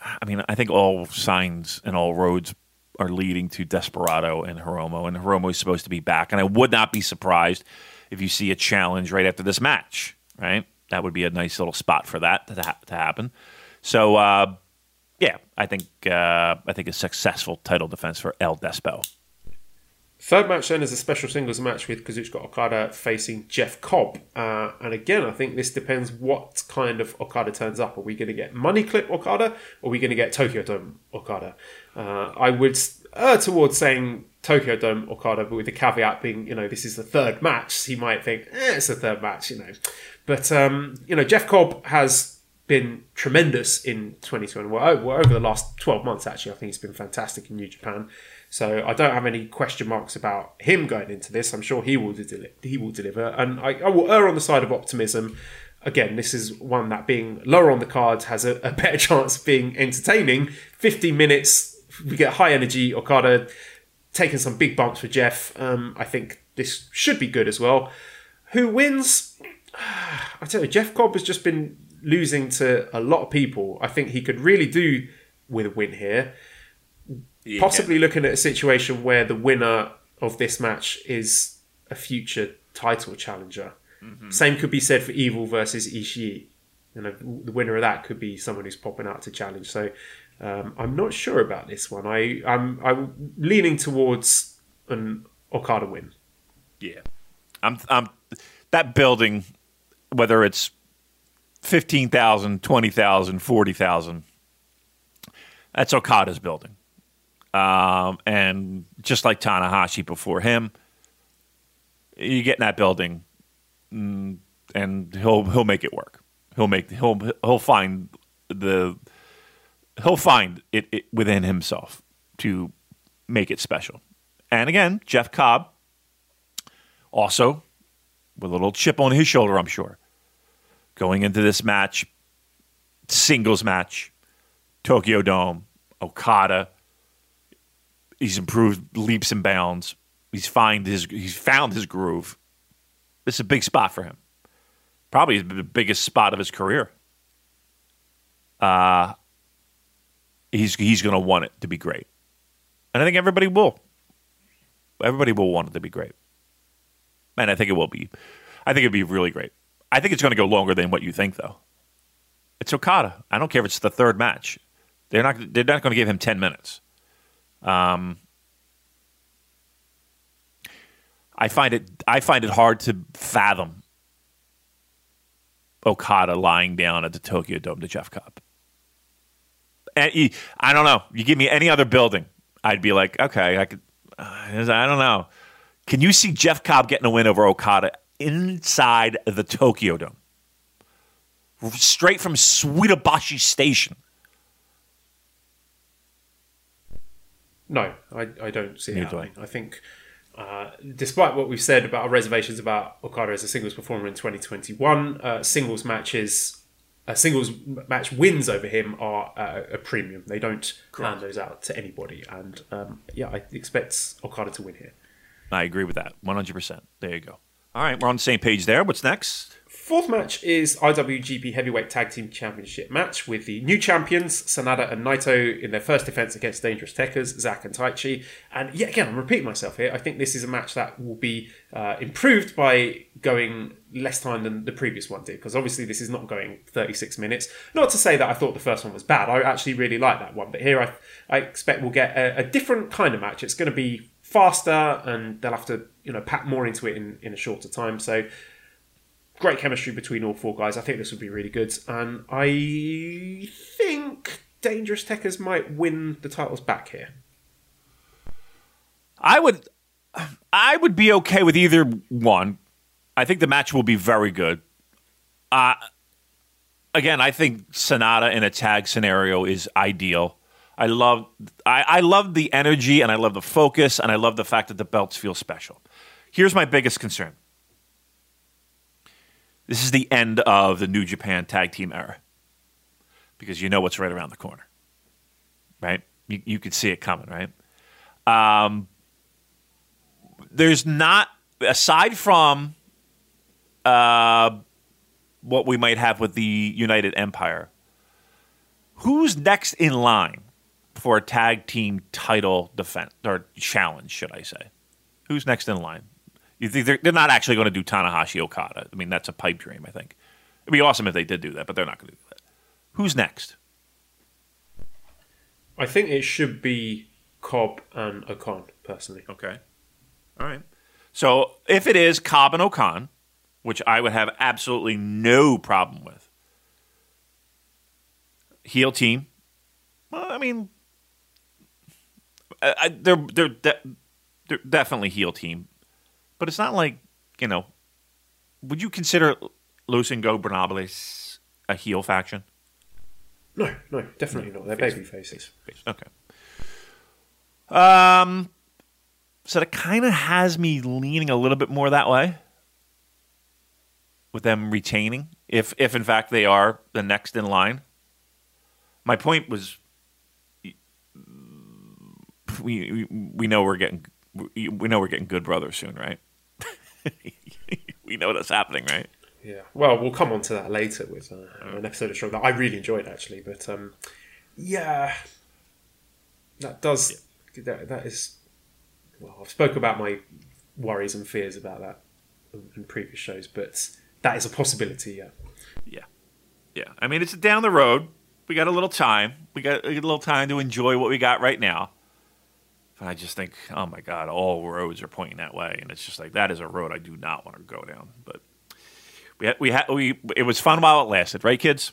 I mean, I think all signs and all roads are leading to Desperado and Hiromu, and Hiromu is supposed to be back. And I would not be surprised if you see a challenge right after this match. Right, that would be a nice little spot for that to, ha- to happen. So, uh, yeah, I think uh, I think a successful title defense for El Despo. Third match then is a special singles match with Kazuchika Okada facing Jeff Cobb. Uh, and again, I think this depends what kind of Okada turns up. Are we going to get Money Clip Okada or are we going to get Tokyo Dome Okada? Uh, I would err towards saying Tokyo Dome Okada, but with the caveat being, you know, this is the third match. He might think, eh, it's the third match, you know. But, um, you know, Jeff Cobb has been tremendous in 2020. Well, over the last 12 months, actually, I think he's been fantastic in New Japan. So I don't have any question marks about him going into this. I'm sure he will deli- he will deliver, and I, I will err on the side of optimism. Again, this is one that being lower on the cards has a, a better chance of being entertaining. 15 minutes, we get high energy. Okada taking some big bumps for Jeff. Um, I think this should be good as well. Who wins? I tell you, Jeff Cobb has just been losing to a lot of people. I think he could really do with a win here. Possibly looking at a situation where the winner of this match is a future title challenger. Same could be said for Evil versus Ishii. You know, the winner of that could be someone who's popping out to challenge. So um, I'm not sure about this one. I, I'm I'm leaning towards an Okada win. Yeah. I'm I'm that building whether it's 15,000, 20,000, 40,000 that's Okada's building. Um, and just like Tanahashi before him, you get in that building mm, and he'll he'll make it work. He'll make he'll he'll find the he'll find it, it within himself to make it special. And again, Jeff Cobb also with a little chip on his shoulder, I'm sure. Going into this match, singles match, Tokyo Dome, Okada. He's improved leaps and bounds. He's find his he's found his groove. This is a big spot for him. Probably the biggest spot of his career. Uh he's he's going to want it to be great. And I think everybody will. Everybody will want it to be great. And I think it will be. I think it'd be really great. I think it's going to go longer than what you think, though. It's Okada. I don't care if it's the third match. They're not. They're not going to give him ten minutes. Um, I find it. I find it hard to fathom Okada lying down at the Tokyo Dome to Jeff Cobb. I don't know. You give me any other building, I'd be like, okay, I could. Uh, I don't know. Can you see Jeff Cobb getting a win over Okada inside the Tokyo Dome? Straight from Suidobashi Station. No, I, I don't see it I. I think, uh, despite what we've said about our reservations about Okada as a singles performer in 2021, uh, singles matches, uh, singles match wins over him are uh, a premium. They don't hand those out to anybody. And um, yeah, I expect Okada to win here. I agree with that. 100%. There you go. All right, we're on the same page there. What's next? Fourth match is IWGP Heavyweight Tag Team Championship match with the new champions Sanada and Naito in their first defense against Dangerous Tekkers, Zack and Taichi. And yet again, I'm repeating myself here. I think this is a match that will be uh, improved by going less time than the previous one did because obviously this is not going 36 minutes. Not to say that I thought the first one was bad. I actually really like that one, but here I I expect we'll get a, a different kind of match. It's going to be faster and they'll have to you know pack more into it in, in a shorter time. So great chemistry between all four guys. I think this would be really good, and I think Dangerous Tekkers might win the titles back here. I would I would be okay with either one. I think the match will be very good. Uh again, I think Sanada in a tag scenario is ideal. I love I, I love the energy and I love the focus and I love the fact that the belts feel special. Here's my biggest concern. This is the end of the New Japan tag team era. Because you know what's right around the corner. Right? You you could see it coming, right? Um there's not aside from uh, what we might have with the United Empire. Who's next in line for a tag team title defense or challenge? Should I say? Who's next in line? You think they're, they're not actually going to do Tanahashi Okada? I mean, that's a pipe dream. I think it'd be awesome if they did do that, but they're not going to do that. Who's next? I think it should be Cobb and O-Khan personally. Okay. All right. So if it is Cobb and O-Khan, which I would have absolutely no problem with, heel team. Well, I mean, I, I- they're they're de- they're definitely heel team, but it's not like you know. Would you consider Los Ingobernables a heel faction? No, no, definitely not. They're baby faces. Okay. Um, so that kind of has me leaning a little bit more that way, with them retaining, if if in fact they are the next in line. My point was, we, we know we're getting we know we're getting good brothers soon, right? we know that's happening, right? Yeah. Well, we'll come on to that later with uh, an episode of Strong that I really enjoyed actually, but um, yeah, that does that, that is. Well, I've spoke about my worries and fears about that in previous shows, but that is a possibility. Yeah. Yeah, yeah. I mean, it's down the road. We got a little time. We got a little time to enjoy what we got right now. I just think, oh my God, all roads are pointing that way, and it's just like that is a road I do not want to go down. But we had, we had, we it was fun while it lasted, right, kids?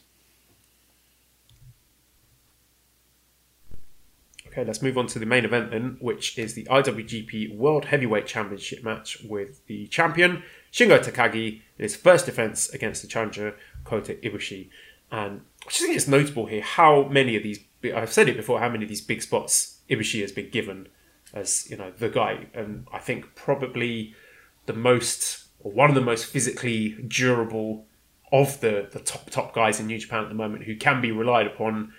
Okay, let's move on to the main event then, which is the IWGP World Heavyweight Championship match with the champion Shingo Takagi in his first defense against the challenger Kota Ibushi. And I just think it's notable here how many of these I've said it before how many of these big spots Ibushi has been given as you know the guy, and I think probably the most or one of the most physically durable of the the top top guys in New Japan at the moment, who can be relied upon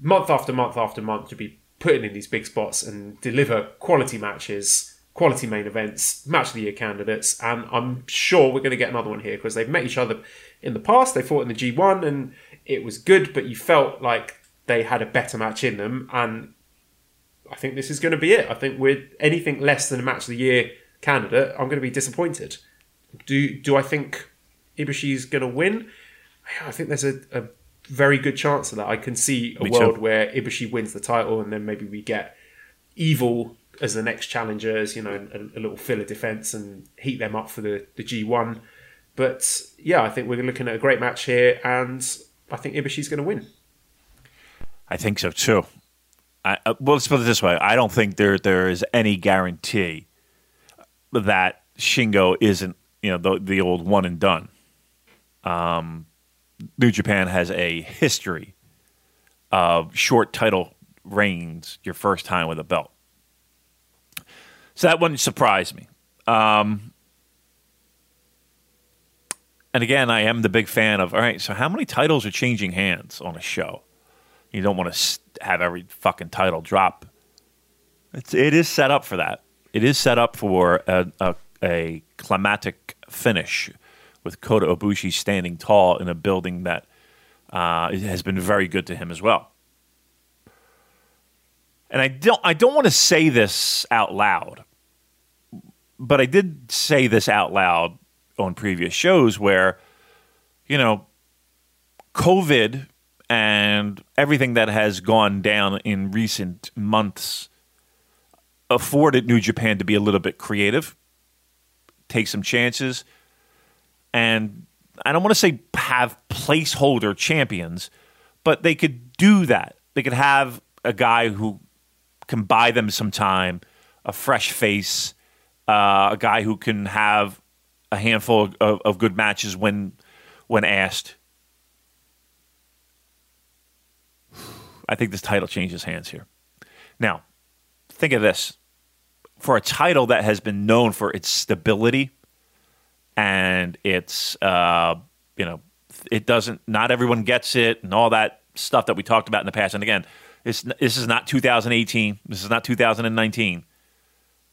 month after month after month to be putting in these big spots and deliver quality matches, quality main events, match of the year candidates. And I'm sure we're going to get another one here because they've met each other in the past. They fought in the G1 and it was good, but you felt like they had a better match in them. And I think this is going to be it. I think with anything less than a match of the year candidate, I'm going to be disappointed. Do do I think Ibushi's going to win? I think there's a, a very good chance of that. I can see a Me world too. where Ibushi wins the title, and then maybe we get Evil as the next challengers. You know, a, a little filler defense and heat them up for the the G1. But yeah, I think we're looking at a great match here, and I think Ibushi's going to win. I think so too. I, uh, well, let's put it this way: I don't think there there is any guarantee that Shingo isn't you know the the old one and done. Um, New Japan has a history of short title reigns your first time with a belt, so that wouldn't surprise me. Um, and again, I am the big fan of. All right, so how many titles are changing hands on a show? You don't want to have every fucking title drop. It's, it is set up for that. It is set up for a, a, a climatic finish with Kota Ibushi standing tall in a building that uh, has been very good to him as well. And I don't, I don't want to say this out loud, but I did say this out loud on previous shows where, you know, COVID and everything that has gone down in recent months afforded New Japan to be a little bit creative, take some chances, and I don't want to say have placeholder champions, but they could do that. They could have a guy who can buy them some time, a fresh face, uh, a guy who can have a handful of, of good matches when when asked. I think this title changes hands here. Now, think of this. For a title that has been known for its stability and its, uh, you know, it doesn't, not everyone gets it and all that stuff that we talked about in the past. And again, this is not 2018. This is not 2019.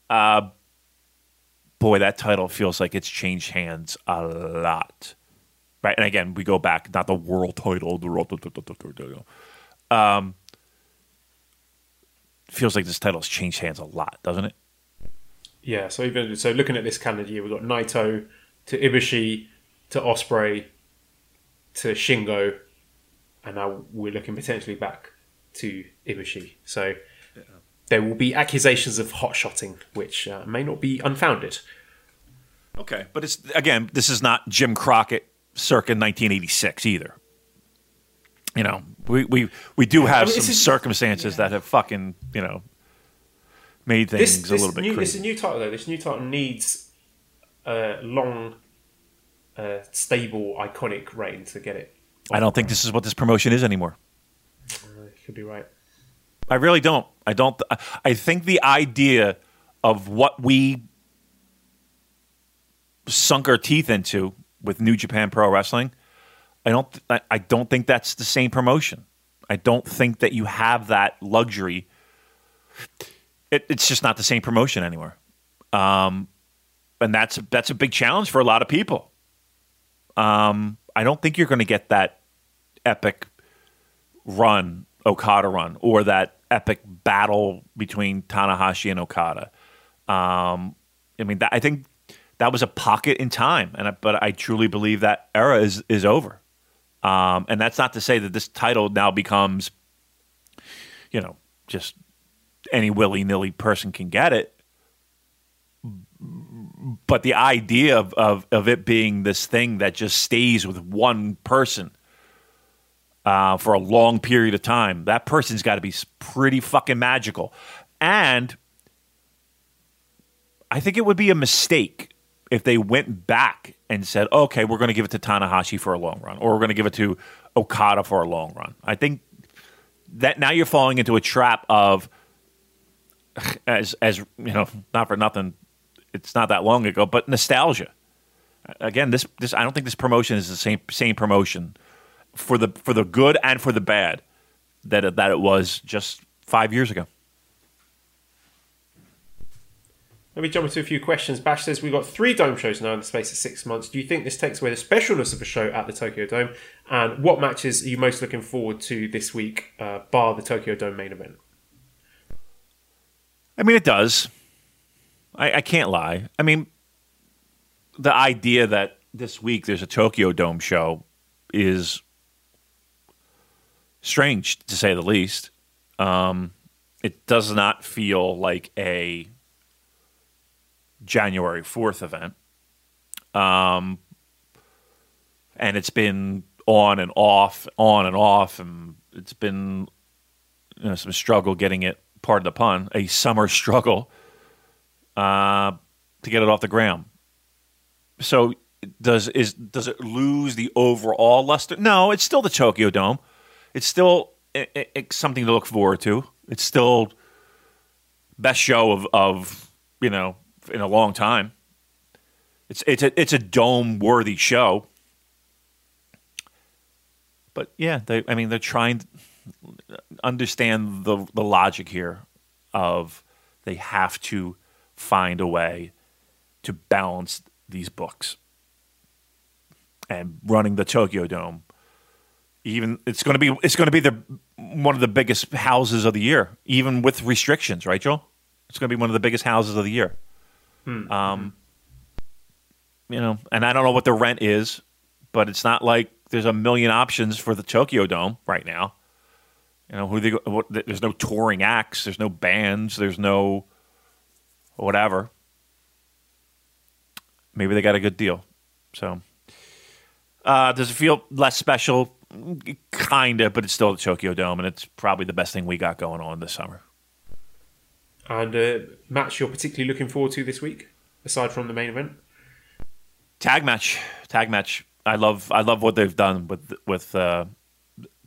Uh, boy, that title feels like it's changed hands a lot. Right. And again, we go back, not the world title, the world title. Um, feels like this title's changed hands a lot, doesn't it? Yeah, so even so, looking at this calendar year, we've got Naito to Ibushi to Osprey to Shingo, and now we're looking potentially back to Ibushi. So there will be accusations of hot shotting, which uh, may not be unfounded. Okay, but it's again, this is not Jim Crockett circa 1986 either. You know, we we, we do have I mean, some this circumstances that have fucking you know made things This, a little bit new, this crazy. new title though. This new title needs a long, uh, stable, iconic reign to get it. I don't think this is what this promotion is anymore. Uh, could be right. I really don't. I don't. I think the idea of what we sunk our teeth into with New Japan Pro Wrestling, I don't. I- I don't think that's the same promotion. I don't think that you have that luxury. it, it's just not the same promotion anymore. Um, and that's that's a big challenge for a lot of people. Um, I don't think you're going to get that epic run, Okada run, or that epic battle between Tanahashi and Okada. Um, I mean, that, I think that was a pocket in time, and I, but I truly believe that era is is over. Um, and that's not to say that this title now becomes, you know, just any willy nilly person can get it. But the idea of, of, of it being this thing that just stays with one person uh, for a long period of time, that person's got to be pretty fucking magical. And I think it would be a mistake if they went back and said, okay, we're going to give it to Tanahashi for a long run, or we're going to give it to Okada for a long run. I think that now you're falling into a trap of, as as you know, not for nothing, it's not that long ago, but nostalgia. Again, this this I don't think this promotion is the same same promotion for the for the good and for the bad that that it was just five years ago. Let me jump into a few questions. Bash says we've got three dome shows now in the space of six months. Do you think this takes away the specialness of a show at the Tokyo Dome? And what matches are you most looking forward to this week, uh, bar the Tokyo Dome main event? I mean, it does. I, I can't lie. I mean, the idea that this week there's a Tokyo Dome show is strange to say the least. Um, it does not feel like a January 4th event. Um, and it's been on and off, on and off, and it's been you know, some struggle getting it, pardon the pun, a summer struggle uh, to get it off the ground. So does is does it lose the overall luster? No, it's still the Tokyo Dome. It's still it, it, it's something to look forward to. It's still best show of, of you know in a long time. It's it's a it's a dome worthy show. But yeah, they I mean they're trying to understand the the logic here of they have to find a way to balance these books. And running the Tokyo Dome even it's going to be it's going to be the one of the biggest houses of the year even with restrictions, right, Joel? It's going to be one of the biggest houses of the year. Hmm. Um, you know, and I don't know what the rent is, but it's not like there's a million options for the Tokyo Dome right now. You know, who they, what, there's no touring acts, there's no bands, there's no whatever. Maybe they got a good deal. So, uh, does it feel less special? Kinda, but it's still the Tokyo Dome, and it's probably the best thing we got going on this summer. And uh, match you're particularly looking forward to this week, aside from the main event? Tag match, tag match. I love, I love what they've done with with uh,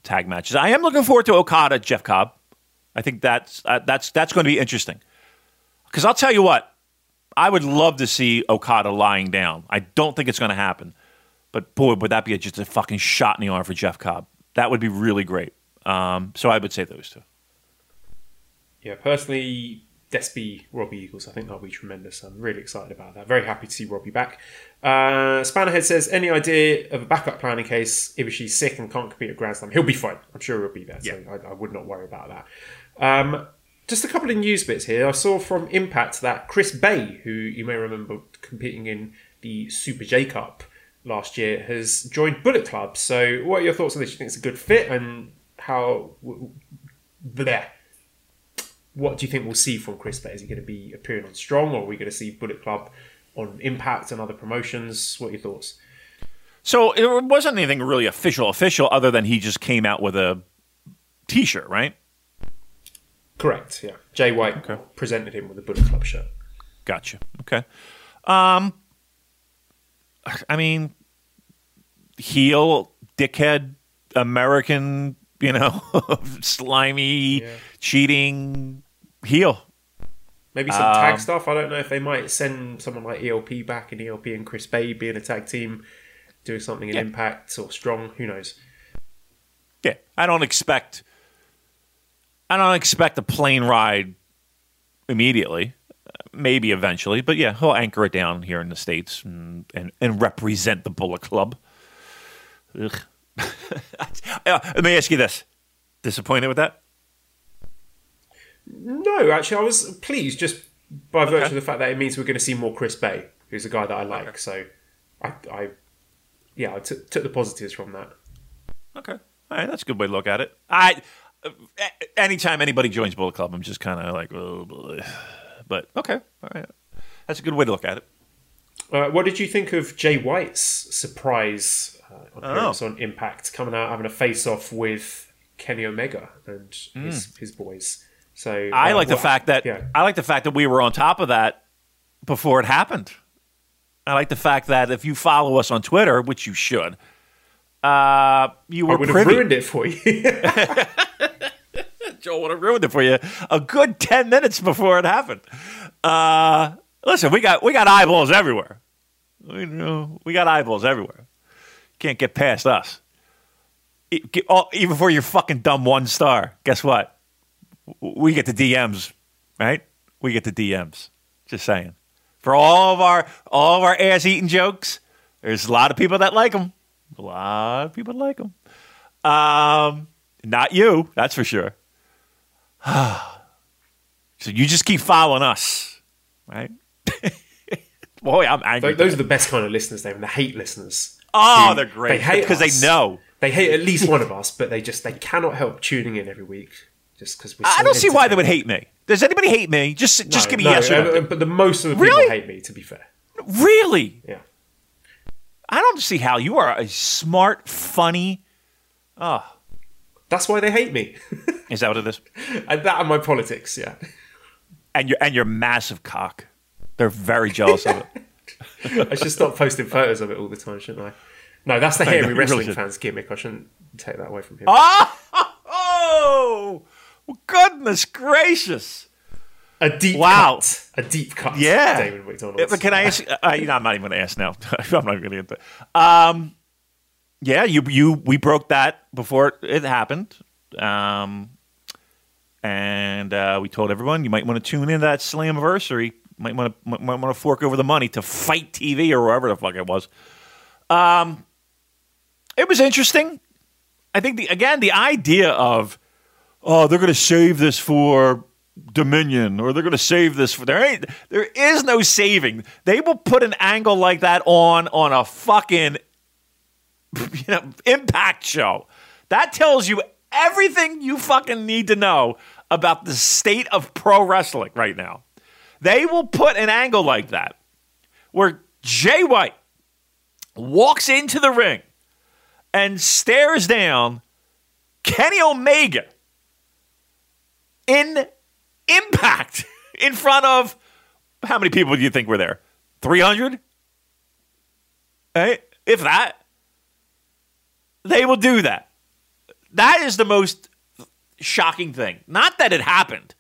tag matches. I am looking forward to Okada, Jeff Cobb. I think that's uh, that's that's going to be interesting. Because I'll tell you what, I would love to see Okada lying down. I don't think it's going to happen, but boy, would that be just a fucking shot in the arm for Jeff Cobb. That would be really great. Um, so I would say those two. Yeah, personally, Despy, Robbie Eagles, I think that'll be tremendous. I'm really excited about that. Very happy to see Robbie back. Uh, Spannerhead says, any idea of a backup plan in case Ibushi's sick and can't compete at Grand Slam? He'll be fine. I'm sure he'll be there. So I, I would not worry about that. Um, just a couple of news bits here. I saw from Impact that Chris Bey, who you may remember competing in the Super J Cup last year, has joined Bullet Club. So, what are your thoughts on this? Do you think it's a good fit, and how? What do you think we'll see from Chris Bey? Is he going to be appearing on Strong, or are we going to see Bullet Club on Impact and other promotions? What are your thoughts? So it wasn't anything really official, official, other than he just came out with a T-shirt, right? Correct. Yeah. Jay White Okay. presented him with a Bullet Club shirt. Gotcha. Okay. Um, I mean, heel, dickhead, American, you know, slimy, Yeah. cheating, heel. Maybe some Um, tag stuff. I don't know if they might send someone like ELP back and ELP and Chris Bey being a tag team, doing something in Yeah. Impact or Strong. Who knows? Yeah, I don't expect. I don't expect a plane ride immediately, maybe eventually, but yeah, he'll anchor it down here in the states and and, and represent the Bullet Club. Ugh. Uh, Let me ask you this: disappointed with that? No, actually, I was pleased just by virtue of the fact that it means we're going to see more Chris Bey, who's a guy that I like. So, I, I, yeah, I took took the positives from that. Okay, all right, that's a good way to look at it. I, anytime anybody joins Bullet Club, I'm just kind of like, oh, but okay, all right, that's a good way to look at it. Uh, what did you think of Jay White's surprise uh, appearance Oh. on Impact, coming out having a face off with Kenny Omega and his, his boys? So Hmm. I uh, like the fact that yeah. I like the fact that we were on top of that before it happened. I like the fact that if you follow us on Twitter, which you should, uh, you I were would have ruined it for you. Joel would have ruined it for you a good ten minutes before it happened. Uh, listen, we got we got eyeballs everywhere. We, know, we got eyeballs everywhere. Can't get past us. Oh, Even for your fucking dumb one star, guess what? We get the DMs, right? We get the DMs. Just saying. For all of our all of our ass eating jokes, there's a lot of people that like them. A lot of people like them. Um, not you, that's for sure. so you just keep following us, right? Boy, I'm angry. Th- Those are the best kind of listeners, David. The hate listeners. oh, they're great They hate because they know. They hate at least one of us, but they just they cannot help tuning in every week just because we're. I don't see why they would hate me. Does anybody hate me? Just just No, give me no, yes or no. uh, But the most of the people Really? hate me. To be fair, really? yeah. I don't see how you are a smart, funny. Ah. That's why they hate me. Is that what it is? and that and my politics, yeah. And your and your massive cock. They're very jealous of it. I should stop posting photos of it all the time, shouldn't I? No, that's the hairy really wrestling should. fans gimmick. I shouldn't take that away from him. Oh, goodness gracious! a deep Wow. cut. A deep cut. Yeah. David McDonald. But can I ask? Uh, you know, I'm not even going to ask now. I'm not going to get into. It. Um, yeah, you you we broke that before it happened, um, and uh, we told everyone you might want to tune in to that Slammiversary. Might want to might, want to fork over the money to FITE TV or wherever the fuck it was. Um, it was interesting. I think the again the idea of oh they're going to save this for Dominion or they're going to save this for there ain't there is no saving. They will put an angle like that on on a fucking you know impact show. That tells you everything you fucking need to know about the state of pro wrestling right now. They will put an angle like that where Jay White walks into the ring and stares down Kenny Omega in impact in front of how many people do you think were there? 300? Hey, if that. They will do that. That is the most shocking thing. Not that it happened,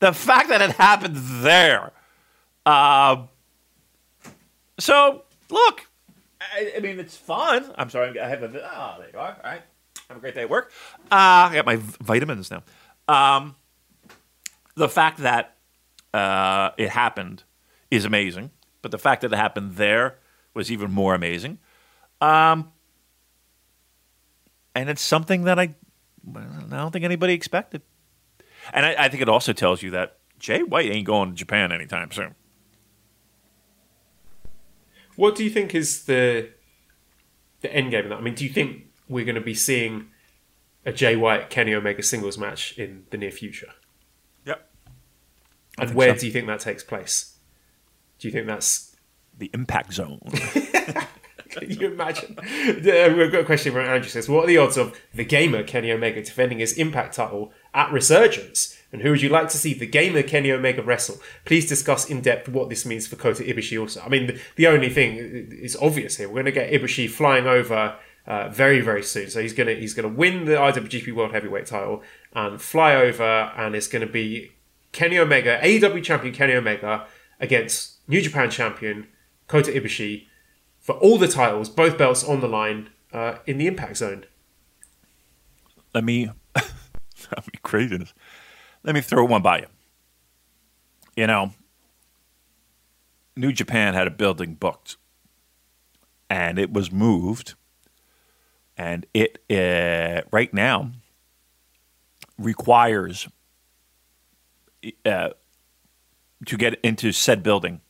the fact that it happened there. Uh, so, look, I, I mean, it's fun. I'm sorry, I have a. Oh, there you are. All right. Have a great day at work. Uh, I got my vitamins now. Um, the fact that uh, it happened is amazing, but the fact that it happened there was even more amazing. Um, and it's something that I, I don't think anybody expected. And I, I think it also tells you that Jay White ain't going to Japan anytime soon. What do you think is the the end game of that? I mean, do you think we're going to be seeing a Jay White Kenny Omega singles match in the near future? And where so. do you think that takes place? Do you think that's The impact zone. Can you imagine? We've got a question from Andrew says, What are the odds of the gamer Kenny Omega defending his Impact title at Resurgence? And who would you like to see the gamer Kenny Omega wrestle? Please discuss in depth what this means for Kota Ibushi also. I mean, the, the only thing is obvious here. We're going to get Ibushi flying over uh, very, very soon. So he's going to he's going to win the IWGP World Heavyweight title and fly over, and it's going to be Kenny Omega, AEW champion Kenny Omega against New Japan champion Kota Ibushi for all the titles, both belts on the line uh, in the Impact Zone. let me that'd be craziness. Let me throw one by you. You know, New Japan had a building booked, and it was moved, and it uh, right now requires uh, to get into said building,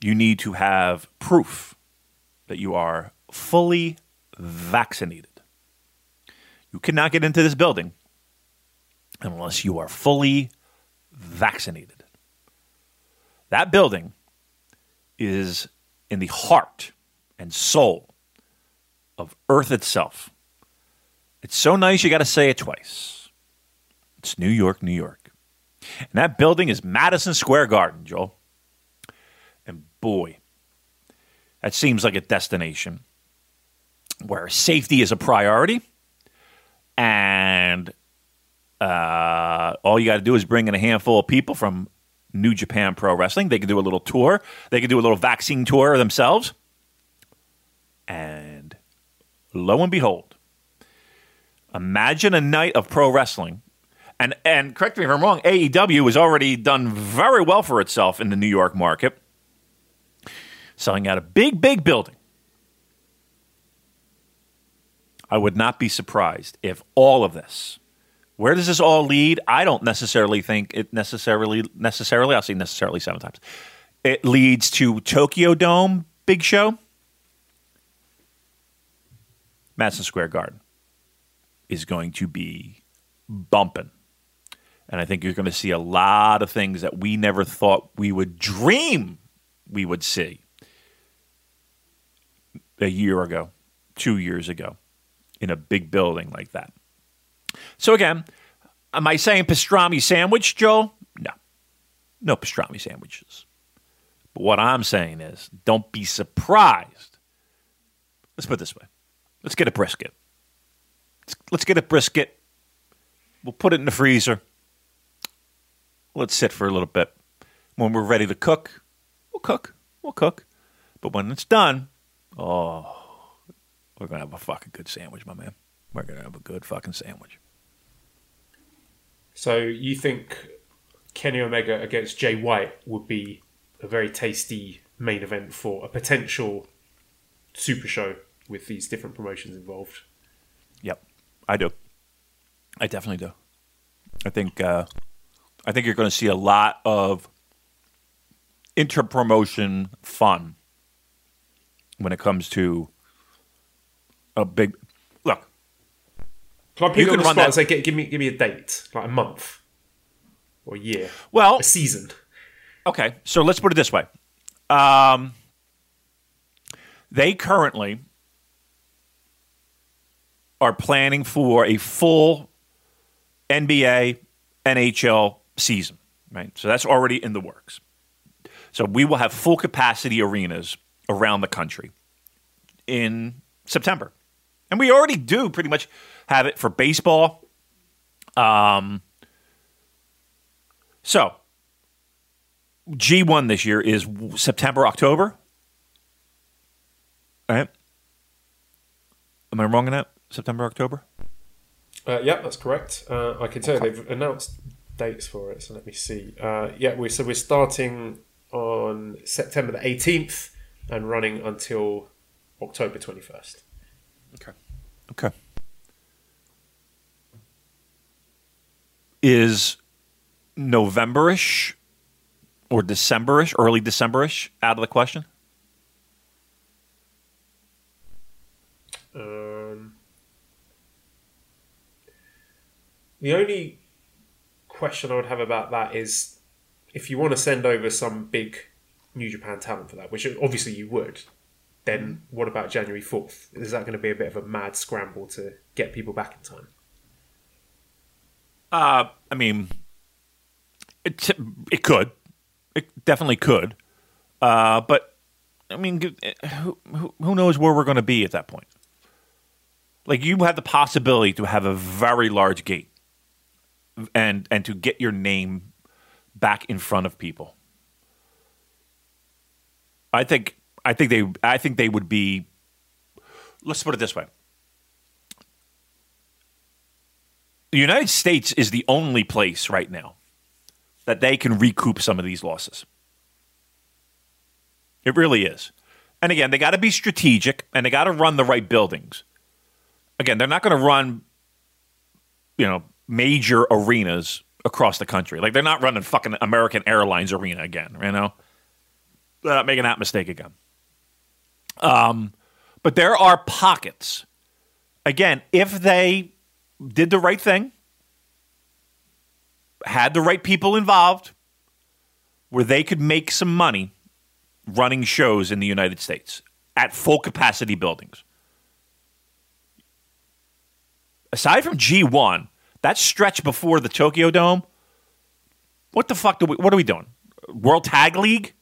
you need to have proof that you are fully vaccinated. You cannot get into this building unless you are fully vaccinated. That building is in the heart and soul of Earth itself. It's so nice you got to say it twice. It's New York, New York. And that building is Madison Square Garden, Joel. And boy, that seems like a destination where safety is a priority and uh, all you got to do is bring in a handful of people from New Japan Pro Wrestling. They can do a little tour. They can do a little vaccine tour themselves. And lo and behold, imagine a night of pro wrestling. And and correct me if I'm wrong, AEW has already done very well for itself in the New York market, selling out a big, big building. I would not be surprised if all of this where does this all lead? I don't necessarily think it necessarily necessarily. I'll say necessarily seven times. It leads to Tokyo Dome big show. Madison Square Garden is going to be bumping. And I think you're going to see a lot of things that we never thought we would dream we would see a year ago, two years ago, in a big building like that. So again, am I saying pastrami sandwich, Joe? No. No pastrami sandwiches. But what I'm saying is don't be surprised. Let's put it this way. Let's get a brisket. Let's, let's get a brisket. We'll put it in the freezer. Let's sit for a little bit. When we're ready to cook, we'll cook. We'll cook. But when it's done, oh, we're going to have a fucking good sandwich, my man. We're going to have a good fucking sandwich. So you think Kenny Omega against Jay White would be a very tasty main event for a potential super show with these different promotions involved? Yep, I do. I definitely do. I think uh, I think you're going to see a lot of inter promotion fun when it comes to a big look. Can I put You you, on can the run spot that- and say, "Gi- give me, give me a date, like a month or a year, Well, a season? Okay, so let's put it this way. Um, they currently are planning for a full NBA, NHL season, right? So that's already in the works. So we will have full capacity arenas around the country in September. And we already do pretty much have it for baseball. Um, so G1 this year is September, October. Right? Am I wrong in that? September, October? Uh, yeah, that's correct. Uh, I can tell you they've announced dates for it. So let me see. Uh, yeah, we so we're starting on September the eighteenth and running until October twenty first. Okay. Okay. Is Novemberish or Decemberish, early Decemberish, out of the question? Um, the only question I would have about that is if you want to send over some big New Japan talent for that, which obviously you would, then what about January 4th? Is that going to be a bit of a mad scramble to get people back in time? Uh, I mean, it it could, it definitely could, uh, but I mean, who who- who knows where we're going to be at that point? Like you have the possibility to have a very large gate, and and to get your name back in front of people. I think I think they I think they would be. Let's put it this way. The United States is the only place right now that they can recoup some of these losses. It really is. And again, they got to be strategic and they got to run the right buildings. Again, they're not going to run, you know, major arenas across the country. Like they're not running fucking American Airlines arena again, you know? They're not making that mistake again. Um, but there are pockets. Again, if they did the right thing, had the right people involved, where they could make some money running shows in the United States at full capacity buildings. Aside from G1, that stretch before the Tokyo Dome, what the fuck do we what are we doing? World Tag League?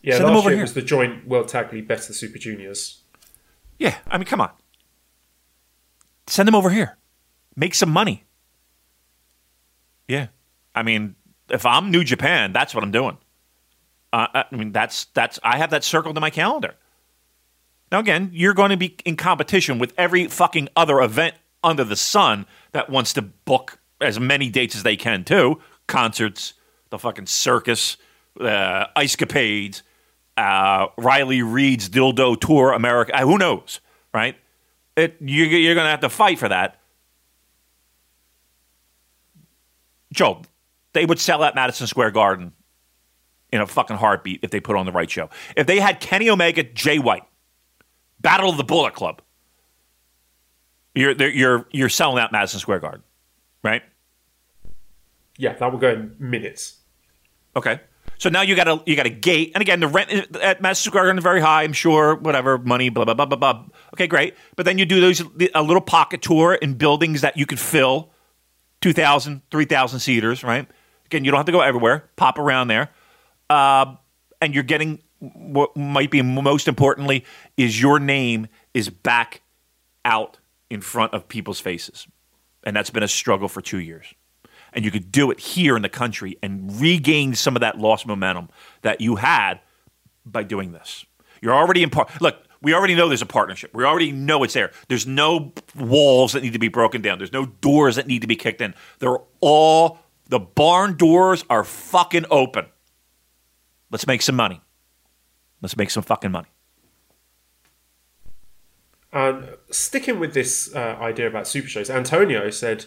Yeah, Send last over year here. was the joint World Tag League Best of Super Juniors. Yeah, I mean, come on. Send them over here. Make some money. Yeah. I mean, if I'm New Japan, that's what I'm doing. Uh, I mean, that's that's I have that circled in my calendar. Now, again, you're going to be in competition with every fucking other event under the sun that wants to book as many dates as they can too. Concerts, the fucking circus, uh, ice capades, uh, Riley Reid's dildo tour, America. uh, Who knows, right? It, you, you're going to have to fight for that. Joe, they would sell at Madison Square Garden in a fucking heartbeat if they put on the right show. If they had Kenny Omega, Jay White, Battle of the Bullet Club, you're you're you're selling out Madison Square Garden, right? Yeah, that will go in minutes. Okay. So now you got a you got a gate, and again, the rent at Madison Square Garden is very high. I'm sure, whatever money, blah blah blah blah blah. Okay, great. But then you do those a little pocket tour in buildings that you could fill, 2,000, 3,000 seaters, right? Again, you don't have to go everywhere. Pop around there, uh, and you're getting what might be most importantly is your name is back out in front of people's faces, and that's been a struggle for two years and you could do it here in the country and regain some of that lost momentum that you had by doing this. You're already in part. Look, we already know there's a partnership. We already know it's there. There's no walls that need to be broken down. There's no doors that need to be kicked in. They're all the barn doors are fucking open. Let's make some money. Let's make some fucking money. And sticking with this uh, idea about super shows, Antonio said,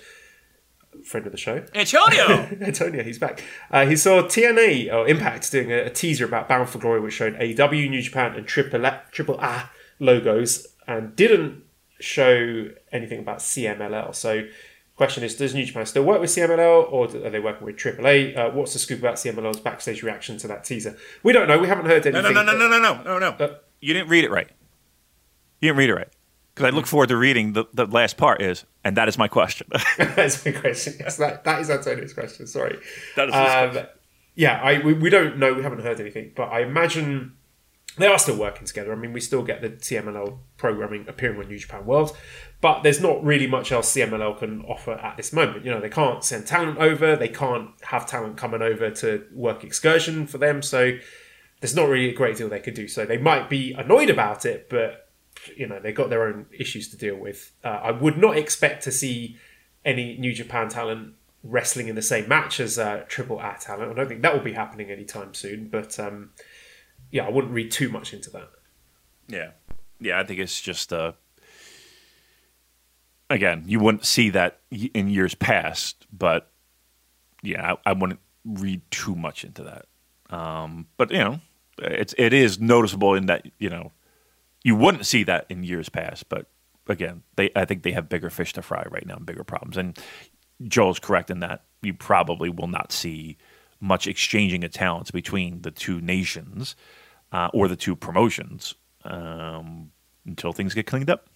friend of the show, Antonio. Antonio, he's back. Uh, he saw TNA or Impact doing a, a teaser about Bound for Glory, which showed AEW, New Japan, and Triple A, Triple A logos, and didn't show anything about CMLL. So, question is, does New Japan still work with CMLL, or are they working with AAA? Uh, what's the scoop about CMLL's backstage reaction to that teaser? We don't know. We haven't heard No, anything. no, no, no, no, no, no, no, no. Uh, you didn't read it right. You didn't read it right. Because I look forward to reading the, the last part is, and that is my question. That's my question. Yes, that, that is Antonio's question. Sorry. That is um, question. Yeah, I we, we don't know. We haven't heard anything, but I imagine they are still working together. I mean, we still get the CMLL programming appearing on New Japan World, but there's not really much else CMLL can offer at this moment. You know, they can't send talent over. They can't have talent coming over to work excursion for them. So there's not really a great deal they could do. So they might be annoyed about it, but you know they've got their own issues to deal with. Uh, I would not expect to see any New Japan talent wrestling in the same match as uh, Triple A talent. I don't think that will be happening anytime soon. But um, yeah, I wouldn't read too much into that. Yeah. Yeah, I think it's just uh again, you wouldn't see that in years past, but yeah, I, I wouldn't read too much into that. Um, but you know, it's it is noticeable in that you know you wouldn't see that in years past, but again, they I think they have bigger fish to fry right now and bigger problems. And Joel's correct in that you probably will not see much exchanging of talents between the two nations uh, or the two promotions um, until things get cleaned up.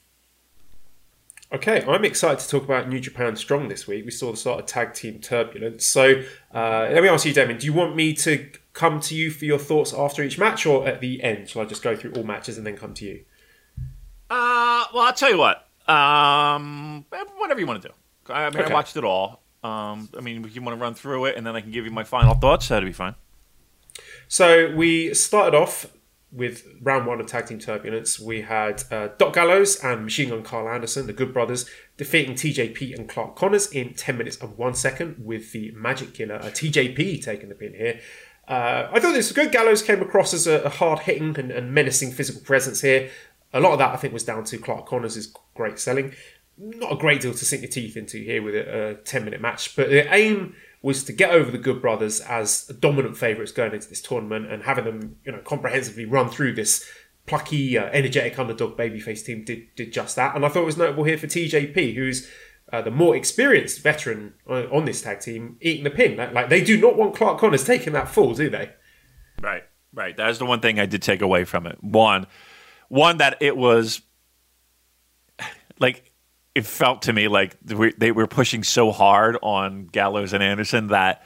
Okay, I'm excited to talk about New Japan Strong this week. We saw the start of tag team turbulence. So uh, let me ask you, Damien, do you want me to come to you for your thoughts after each match or at the end? Shall I just go through all matches and then come to you? Uh, well, I'll tell you what. Um, whatever you want to do. I mean, Okay. I watched it all. Um, I mean, if you want to run through it, and then I can give you my final thoughts, that'd be fine. So we started off with round one of Tag Team Turbulence, we had uh, Doc Gallows and Machine Gun Karl Anderson, the Good Brothers, defeating TJP and Clark Connors in 10 minutes and 1 second, with the Magic Killer, uh, TJP, taking the pin here. Uh, I thought this was good. Gallows came across as a, a hard hitting and, and, menacing physical presence here. A lot of that, I think, was down to Clark Connors' great selling. Not a great deal to sink your teeth into here with a, a 10 minute match, but the aim was to get over the Good Brothers as dominant favourites going into this tournament and having them, you know, comprehensively run through this plucky, uh, energetic underdog babyface team did did just that. And I thought it was notable here for TJP, who's uh, the more experienced veteran on, on, this tag team, eating the pin. Like, like, they do not want Clark Connors taking that fall, do they? Right, right. That's the one thing I did take away from it. One, one that it was like it felt to me like they were pushing so hard on Gallows and Anderson that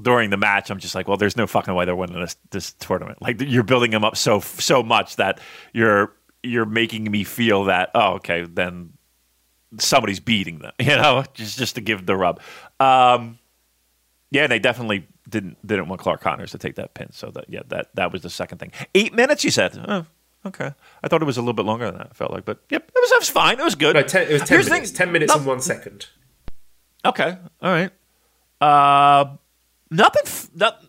during the match, I'm just like, well, there's no fucking way they're winning this this tournament. Like you're building them up so so much that you're you're making me feel that oh, okay, then somebody's beating them, you know, just just to give the rub. Um, yeah, they definitely didn't didn't want Clark Connors to take that pin. So that yeah, that that was the second thing. Eight minutes, you said. Oh, Okay, I thought it was a little bit longer than that. I felt like, but yep, it was, it was fine. It was good. No, ten, it was ten Here's minutes. Ten minutes no, and one second. Okay, all right. Uh, nothing. F- not,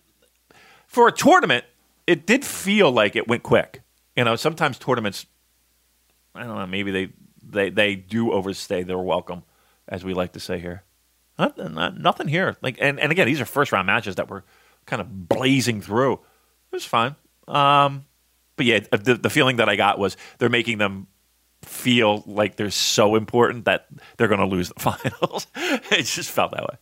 for a tournament, it did feel like it went quick. You know, sometimes tournaments, I don't know, maybe they they they do overstay their welcome, as we like to say here. Not, not, nothing here. Like, and, and again, these are first round matches that were kind of blazing through. It was fine. Um, but yeah, the, the feeling that I got was they're making them feel like they're so important that they're going to lose the finals. it just felt that way.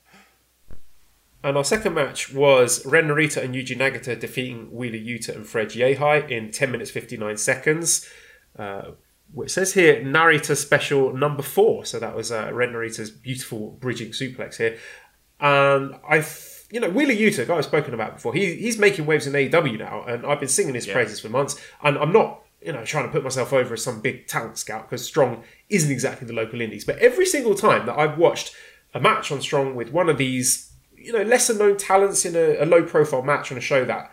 And our second match was Ren Narita and Yuji Nagata defeating Wheeler Yuta and Fred Yehi in 10 minutes 59 seconds. Uh, it says here Narita special number four. So that was uh, Ren Narita's beautiful bridging suplex here. And I you know, Wheeler Yuta, guy I've spoken about before, he, he's making waves in AEW now, and I've been singing his yeah. praises for months. And I'm not, you know, trying to put myself over as some big talent scout because Strong isn't exactly the local indies. But every single time that I've watched a match on Strong with one of these, you know, lesser known talents in a, a low profile match on a show that,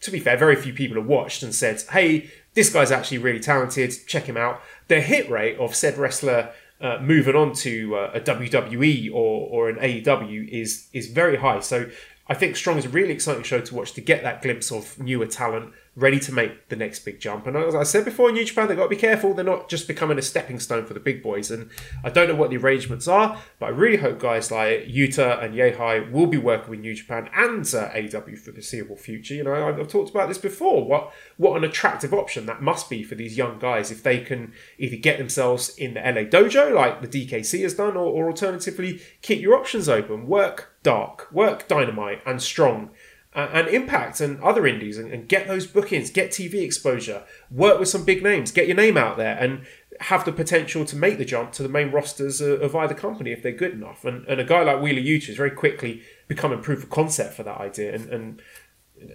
to be fair, very few people have watched and said, hey, this guy's actually really talented, check him out. The hit rate of said wrestler uh, moving on to uh, a WWE or, or an AEW is is very high. So I think Strong is a really exciting show to watch to get that glimpse of newer talent ready to make the next big jump. And as I said before in New Japan, they've got to be careful. They're not just becoming a stepping stone for the big boys. And I don't know what the arrangements are, but I really hope guys like Yuta and Yehi will be working with New Japan and uh, AEW for the foreseeable future. You know, I've talked about this before. What what an attractive option that must be for these young guys if they can either get themselves in the LA dojo like the DKC has done, or, or alternatively keep your options open. Work dark, work dynamite and strong and Impact and other indies and, and, get those bookings, get TV exposure, work with some big names, get your name out there, and have the potential to make the jump to the main rosters of, of either company if they're good enough. And, and a guy like Wheeler Yuta is very quickly becoming proof of concept for that idea. And, and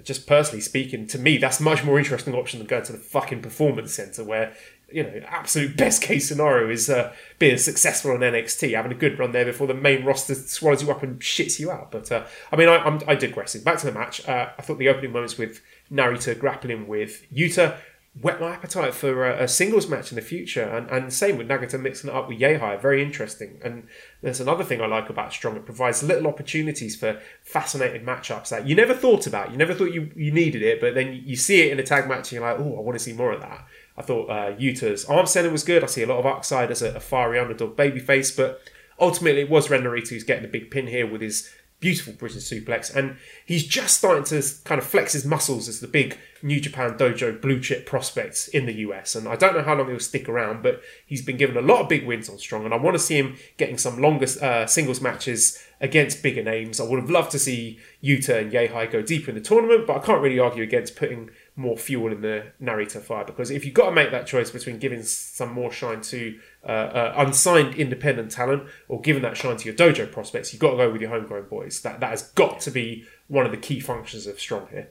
just personally speaking, to me, that's much more interesting option than going to the fucking performance center where you know, absolute best case scenario is uh, being successful on NXT, having a good run there before the main roster swallows you up and shits you out. But uh, I mean, I, I'm, I digressing. Back to the match. Uh, I thought the opening moments with Narita grappling with Yuta whet my appetite for a, a, singles match in the future. And, and same with Nagata mixing it up with Yehi, very interesting. And there's another thing I like about Strong. It provides little opportunities for fascinating matchups that you never thought about. You never thought you, you needed it, but then you see it in a tag match and you're like, oh, I want to see more of that. I thought uh, Yuta's arm center was good. I see a lot of upside as a, a fiery underdog babyface, but ultimately it was Ren who's getting the big pin here with his beautiful British suplex, and he's just starting to kind of flex his muscles as the big New Japan Dojo blue chip prospect in the US. And I don't know how long he'll stick around, but he's been given a lot of big wins on Strong, and I want to see him getting some longer uh, singles matches against bigger names. I would have loved to see Yuta and Yehi go deeper in the tournament, but I can't really argue against putting more fuel in the Narita fire because if you've got to make that choice between giving some more shine to uh, uh, unsigned independent talent or giving that shine to your dojo prospects, you've got to go with your homegrown boys. That that has got to be one of the key functions of Strong here.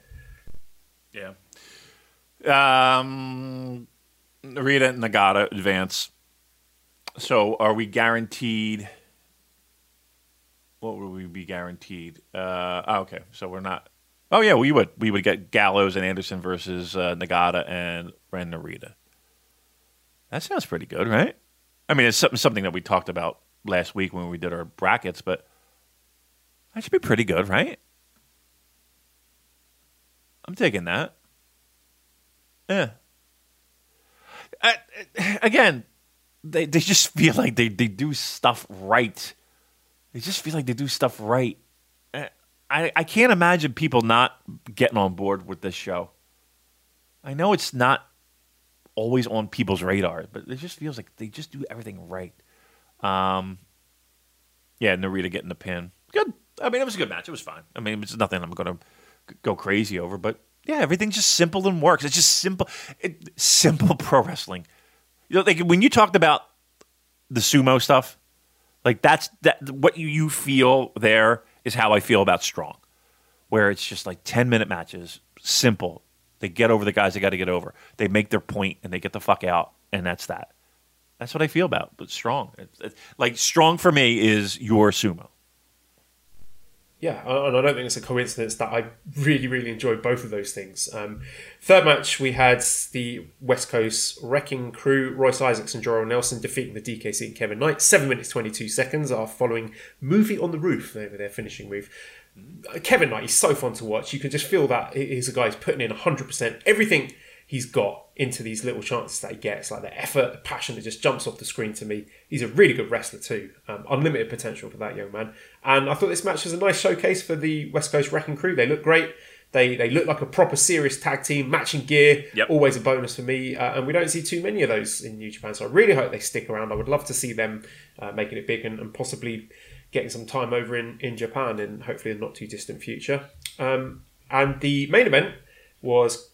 Yeah. Um, Rita Nagata advance. So are we guaranteed? What will we be guaranteed? Uh, oh, okay, so we're not Oh yeah, we would. We would get Gallows and Anderson versus uh, Nagata and Ren Narita. That sounds pretty good, right? I mean, it's something that we talked about last week when we did our brackets, but that should be pretty good, right? I'm taking that. Yeah. Uh, again, they they just feel like they, they do stuff right. They just feel like they do stuff right. I, I can't imagine people not getting on board with this show. I know it's not always on people's radar, but it just feels like they just do everything right. Um, yeah, Narita getting the pin. Good. I mean, it was a good match. It was fine. I mean, it's nothing I'm going to go crazy over, but yeah, everything's just simple and works. It's just simple, it, simple pro wrestling. You know, like when you talked about the sumo stuff, like that's that what you, you feel there is how I feel about strong, where it's just like ten minute matches, simple. They get over the guys they got to get over. They make their point and they get the fuck out, and that's that. That's what I feel about. But strong, it's, it's, like strong for me is your sumo. Yeah, and I don't think it's a coincidence that I really, really enjoyed both of those things. Um, third match, we had the West Coast Wrecking Crew, Royce Isaacs and Jorel Nelson defeating the DKC and Kevin Knight. Seven minutes, 22 seconds are following Movie on the Roof, over their finishing move. Kevin Knight is so fun to watch. You can just feel that he's a guy who's putting in 100%. Everything he's got into these little chances that he gets, like the effort, the passion that just jumps off the screen to me. He's a really good wrestler too. Um, unlimited potential for that young man. And I thought this match was a nice showcase for the West Coast Wrecking Crew. They look great. They they look like a proper serious tag team, matching gear. Yep. Always a bonus for me. Uh, and we don't see too many of those in New Japan. So I really hope they stick around. I would love to see them uh, making it big and, and possibly getting some time over in, in Japan in hopefully the not too distant future. Um, and the main event was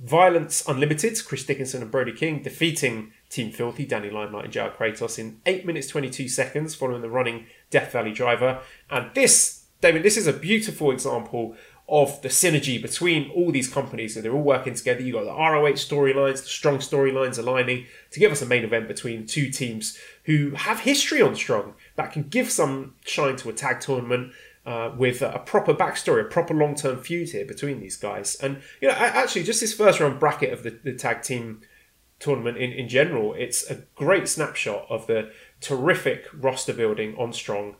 Violence Unlimited, Chris Dickinson and Brody King defeating Team Filthy, Danny Limelight and JR Kratos in 8 minutes 22 seconds following the running Death Valley driver. And this, David, this is a beautiful example of the synergy between all these companies. So they're all working together. You've got the ROH storylines, the strong storylines aligning to give us a main event between two teams who have history on strong that can give some shine to a tag tournament uh, with a proper backstory, a proper long term feud here between these guys. And, you know, actually, just this first round bracket of the, the tag team tournament in, in general, it's a great snapshot of the terrific roster building on Strong.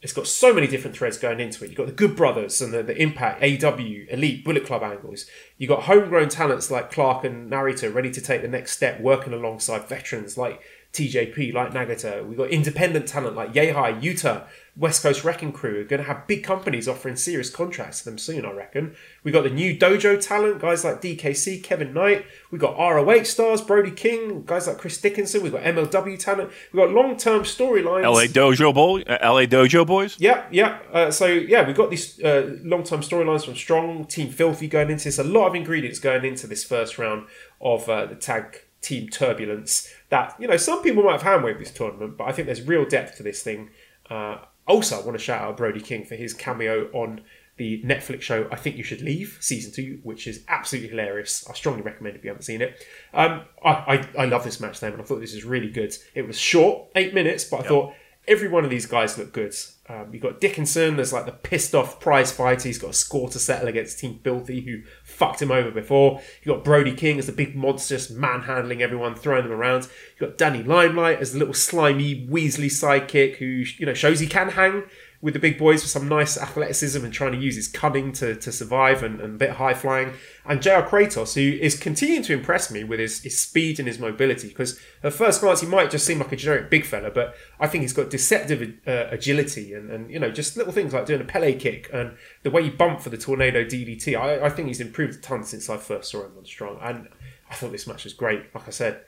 It's got so many different threads going into it. You've got the Good Brothers and the, the Impact, AEW, Elite, Bullet Club angles. You've got homegrown talents like Clark and Narita ready to take the next step, working alongside veterans like TJP, like Nagata. We've got independent talent like Yehi, Yuta, West Coast Wrecking Crew are going to have big companies offering serious contracts to them soon, I reckon. We've got the new dojo talent, guys like DKC, Kevin Knight. We've got ROH stars, Brody King, guys like Chris Dickinson. We've got MLW talent. We've got long term storylines. LA Dojo Boy, uh, LA Dojo Boys. Yeah, yeah. Uh, so yeah, we've got these uh, long term storylines from Strong, Team Filthy going into this. A lot of ingredients going into this first round of uh, the tag team turbulence. That you know, some people might have hand waved this tournament, but I think there's real depth to this thing. Uh, also, I want to shout out Brody King for his cameo on the Netflix show I Think You Should Leave, season two, which is absolutely hilarious. I strongly recommend if you haven't seen it. Um, I, I, I love this match, then, and I thought this was really good. It was short, eight minutes, but I yep. thought every one of these guys looked good. Um, you've got Dickinson, there's like the pissed off prize fighter. He's got a score to settle against Team Filthy, who fucked him over before. You've got Brody King as the big monster, just manhandling everyone, throwing them around. You've got Danny Limelight as the little slimy Weasley sidekick who, you know, shows he can hang with the big boys for some nice athleticism and trying to use his cunning to, to survive and, and a bit high flying. And JR Kratos, who is continuing to impress me with his, his speed and his mobility, because at first glance he might just seem like a generic big fella, but I think he's got deceptive uh, agility and, and, you know, just little things like doing a Pele kick and the way he bumped for the tornado DDT. I, I think he's improved a ton since I first saw him on Strong. And I thought this match was great. Like I said,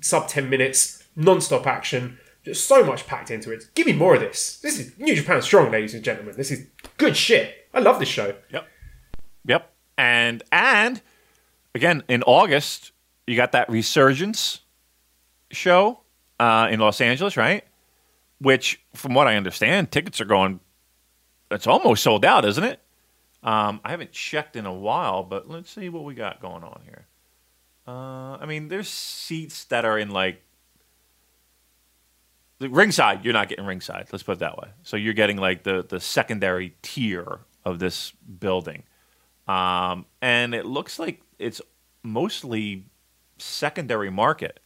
sub 10 minutes, non stop action just so much packed into it. Give me more of this. This is New Japan Strong, ladies and gentlemen. This is good shit. I love this show. Yep. Yep. And and again in August, you got that resurgence show uh, in Los Angeles, right? Which, from what I understand, tickets are going. It's almost sold out, isn't it? Um, I haven't checked in a while, but let's see what we got going on here. Uh, I mean, there's seats that are in like ringside, you're not getting ringside. Let's put it that way. So you're getting like the the secondary tier of this building. um, and it looks like it's mostly secondary market.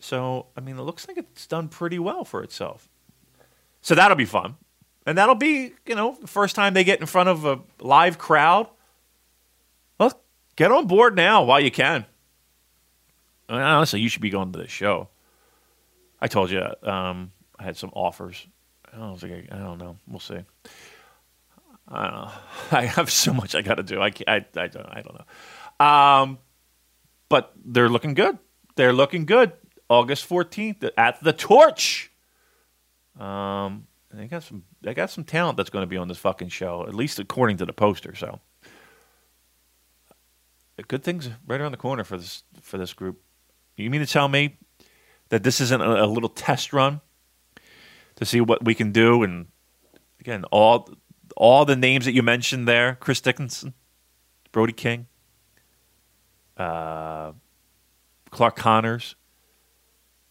So I mean, it looks like it's done pretty well for itself. So that'll be fun, and that'll be you know the first time they get in front of a live crowd. Well, get on board now while you can. I mean, honestly, you should be going to the show. I told you um, I had some offers. I don't I don't know. We'll see. I don't know. I have so much I got to do. I, I, I, don't, I don't know. Um, but they're looking good. They're looking good. August 14th at the Torch. Um, they got some they got some talent that's going to be on this fucking show, at least according to the poster. So, good things right around the corner for this for this group. You mean to tell me that this isn't a, a little test run to see what we can do? And again, all all the names that you mentioned there: Chris Dickinson, Brody King, uh, Clark Connors,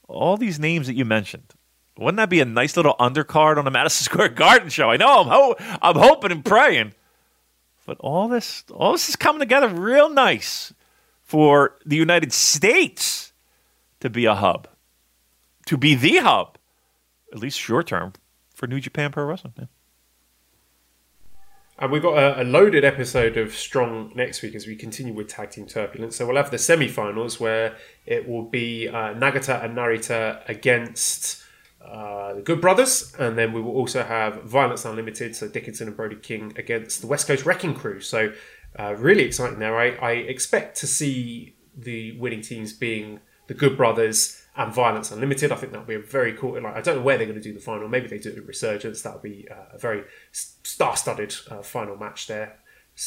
all these names that you mentioned. Wouldn't that be a nice little undercard on a Madison Square Garden show? I know I'm ho- I'm hoping and praying, but all this all this is coming together real nice for the United States to be a hub, to be the hub, at least short term for New Japan Pro Wrestling. Yeah. And we've got a, a, loaded episode of Strong next week as we continue with Tag Team Turbulence. So we'll have the semi finals where it will be uh, Nagata and Narita against uh, the Good Brothers. And then we will also have Violence Unlimited, so Dickinson and Brody King against the West Coast Wrecking Crew. So uh, really exciting there. I, I expect to see the winning teams being the Good Brothers and Violence Unlimited. I think that'll be a very cool. Like, I don't know where they're going to do the final. Maybe they do it Resurgence. That'll be uh, a very star-studded uh, final match there.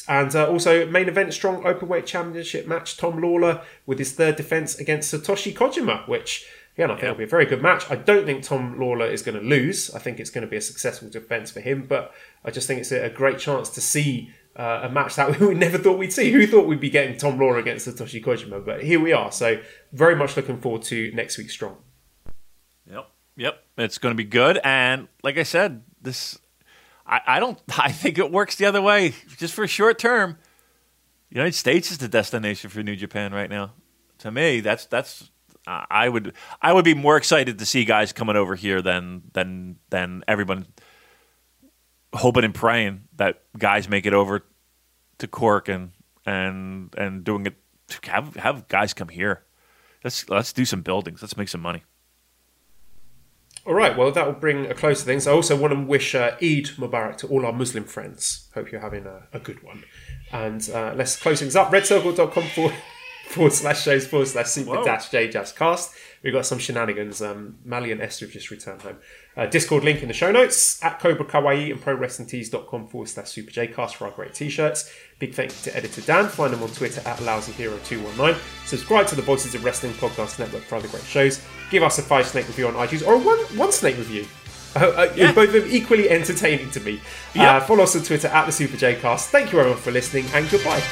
And uh, also main event strong openweight championship match. Tom Lawlor with his third defense against Satoshi Kojima, which again I think yeah. will be a very good match. I don't think Tom Lawlor is going to lose. I think it's going to be a successful defense for him, but I just think it's a great chance to see uh, a match that we never thought we'd see. Who thought we'd be getting Tom Lawlor against Satoshi Kojima? But here we are. So very much looking forward to next week's Strong. Yep, yep, it's going to be good. And like I said, this I, I don't. I think it works the other way, just for short term. United States is the destination for New Japan right now. To me, that's that's. I would I would be more excited to see guys coming over here than than than everyone hoping and praying that guys make it over to Cork and and and doing it. Have have guys come here. Let's let's do some buildings. Let's make some money. All right, well, that will bring a close to things. I also want to wish uh, Eid Mubarak to all our Muslim friends. Hope you're having a, a good one. And uh, let's close things up. Redcircle.com forward, forward slash shows forward slash super dash J cast. We've got some shenanigans. Um, Mally and Esther have just returned home. Uh, Discord link in the show notes at Cobra Kawaii and ProWrestlingTees.com forward slash Super Jcast for our great t shirts. Big thank you to editor Dan. Find him on Twitter at LousyHero219. Subscribe to the Voices of Wrestling Podcast Network for other great shows. Give us a five snake review on iTunes or a one, one snake review. Uh, uh, yeah. Both of them equally entertaining to me. Uh, follow us on Twitter at the Super Jcast. Thank you everyone for listening and goodbye.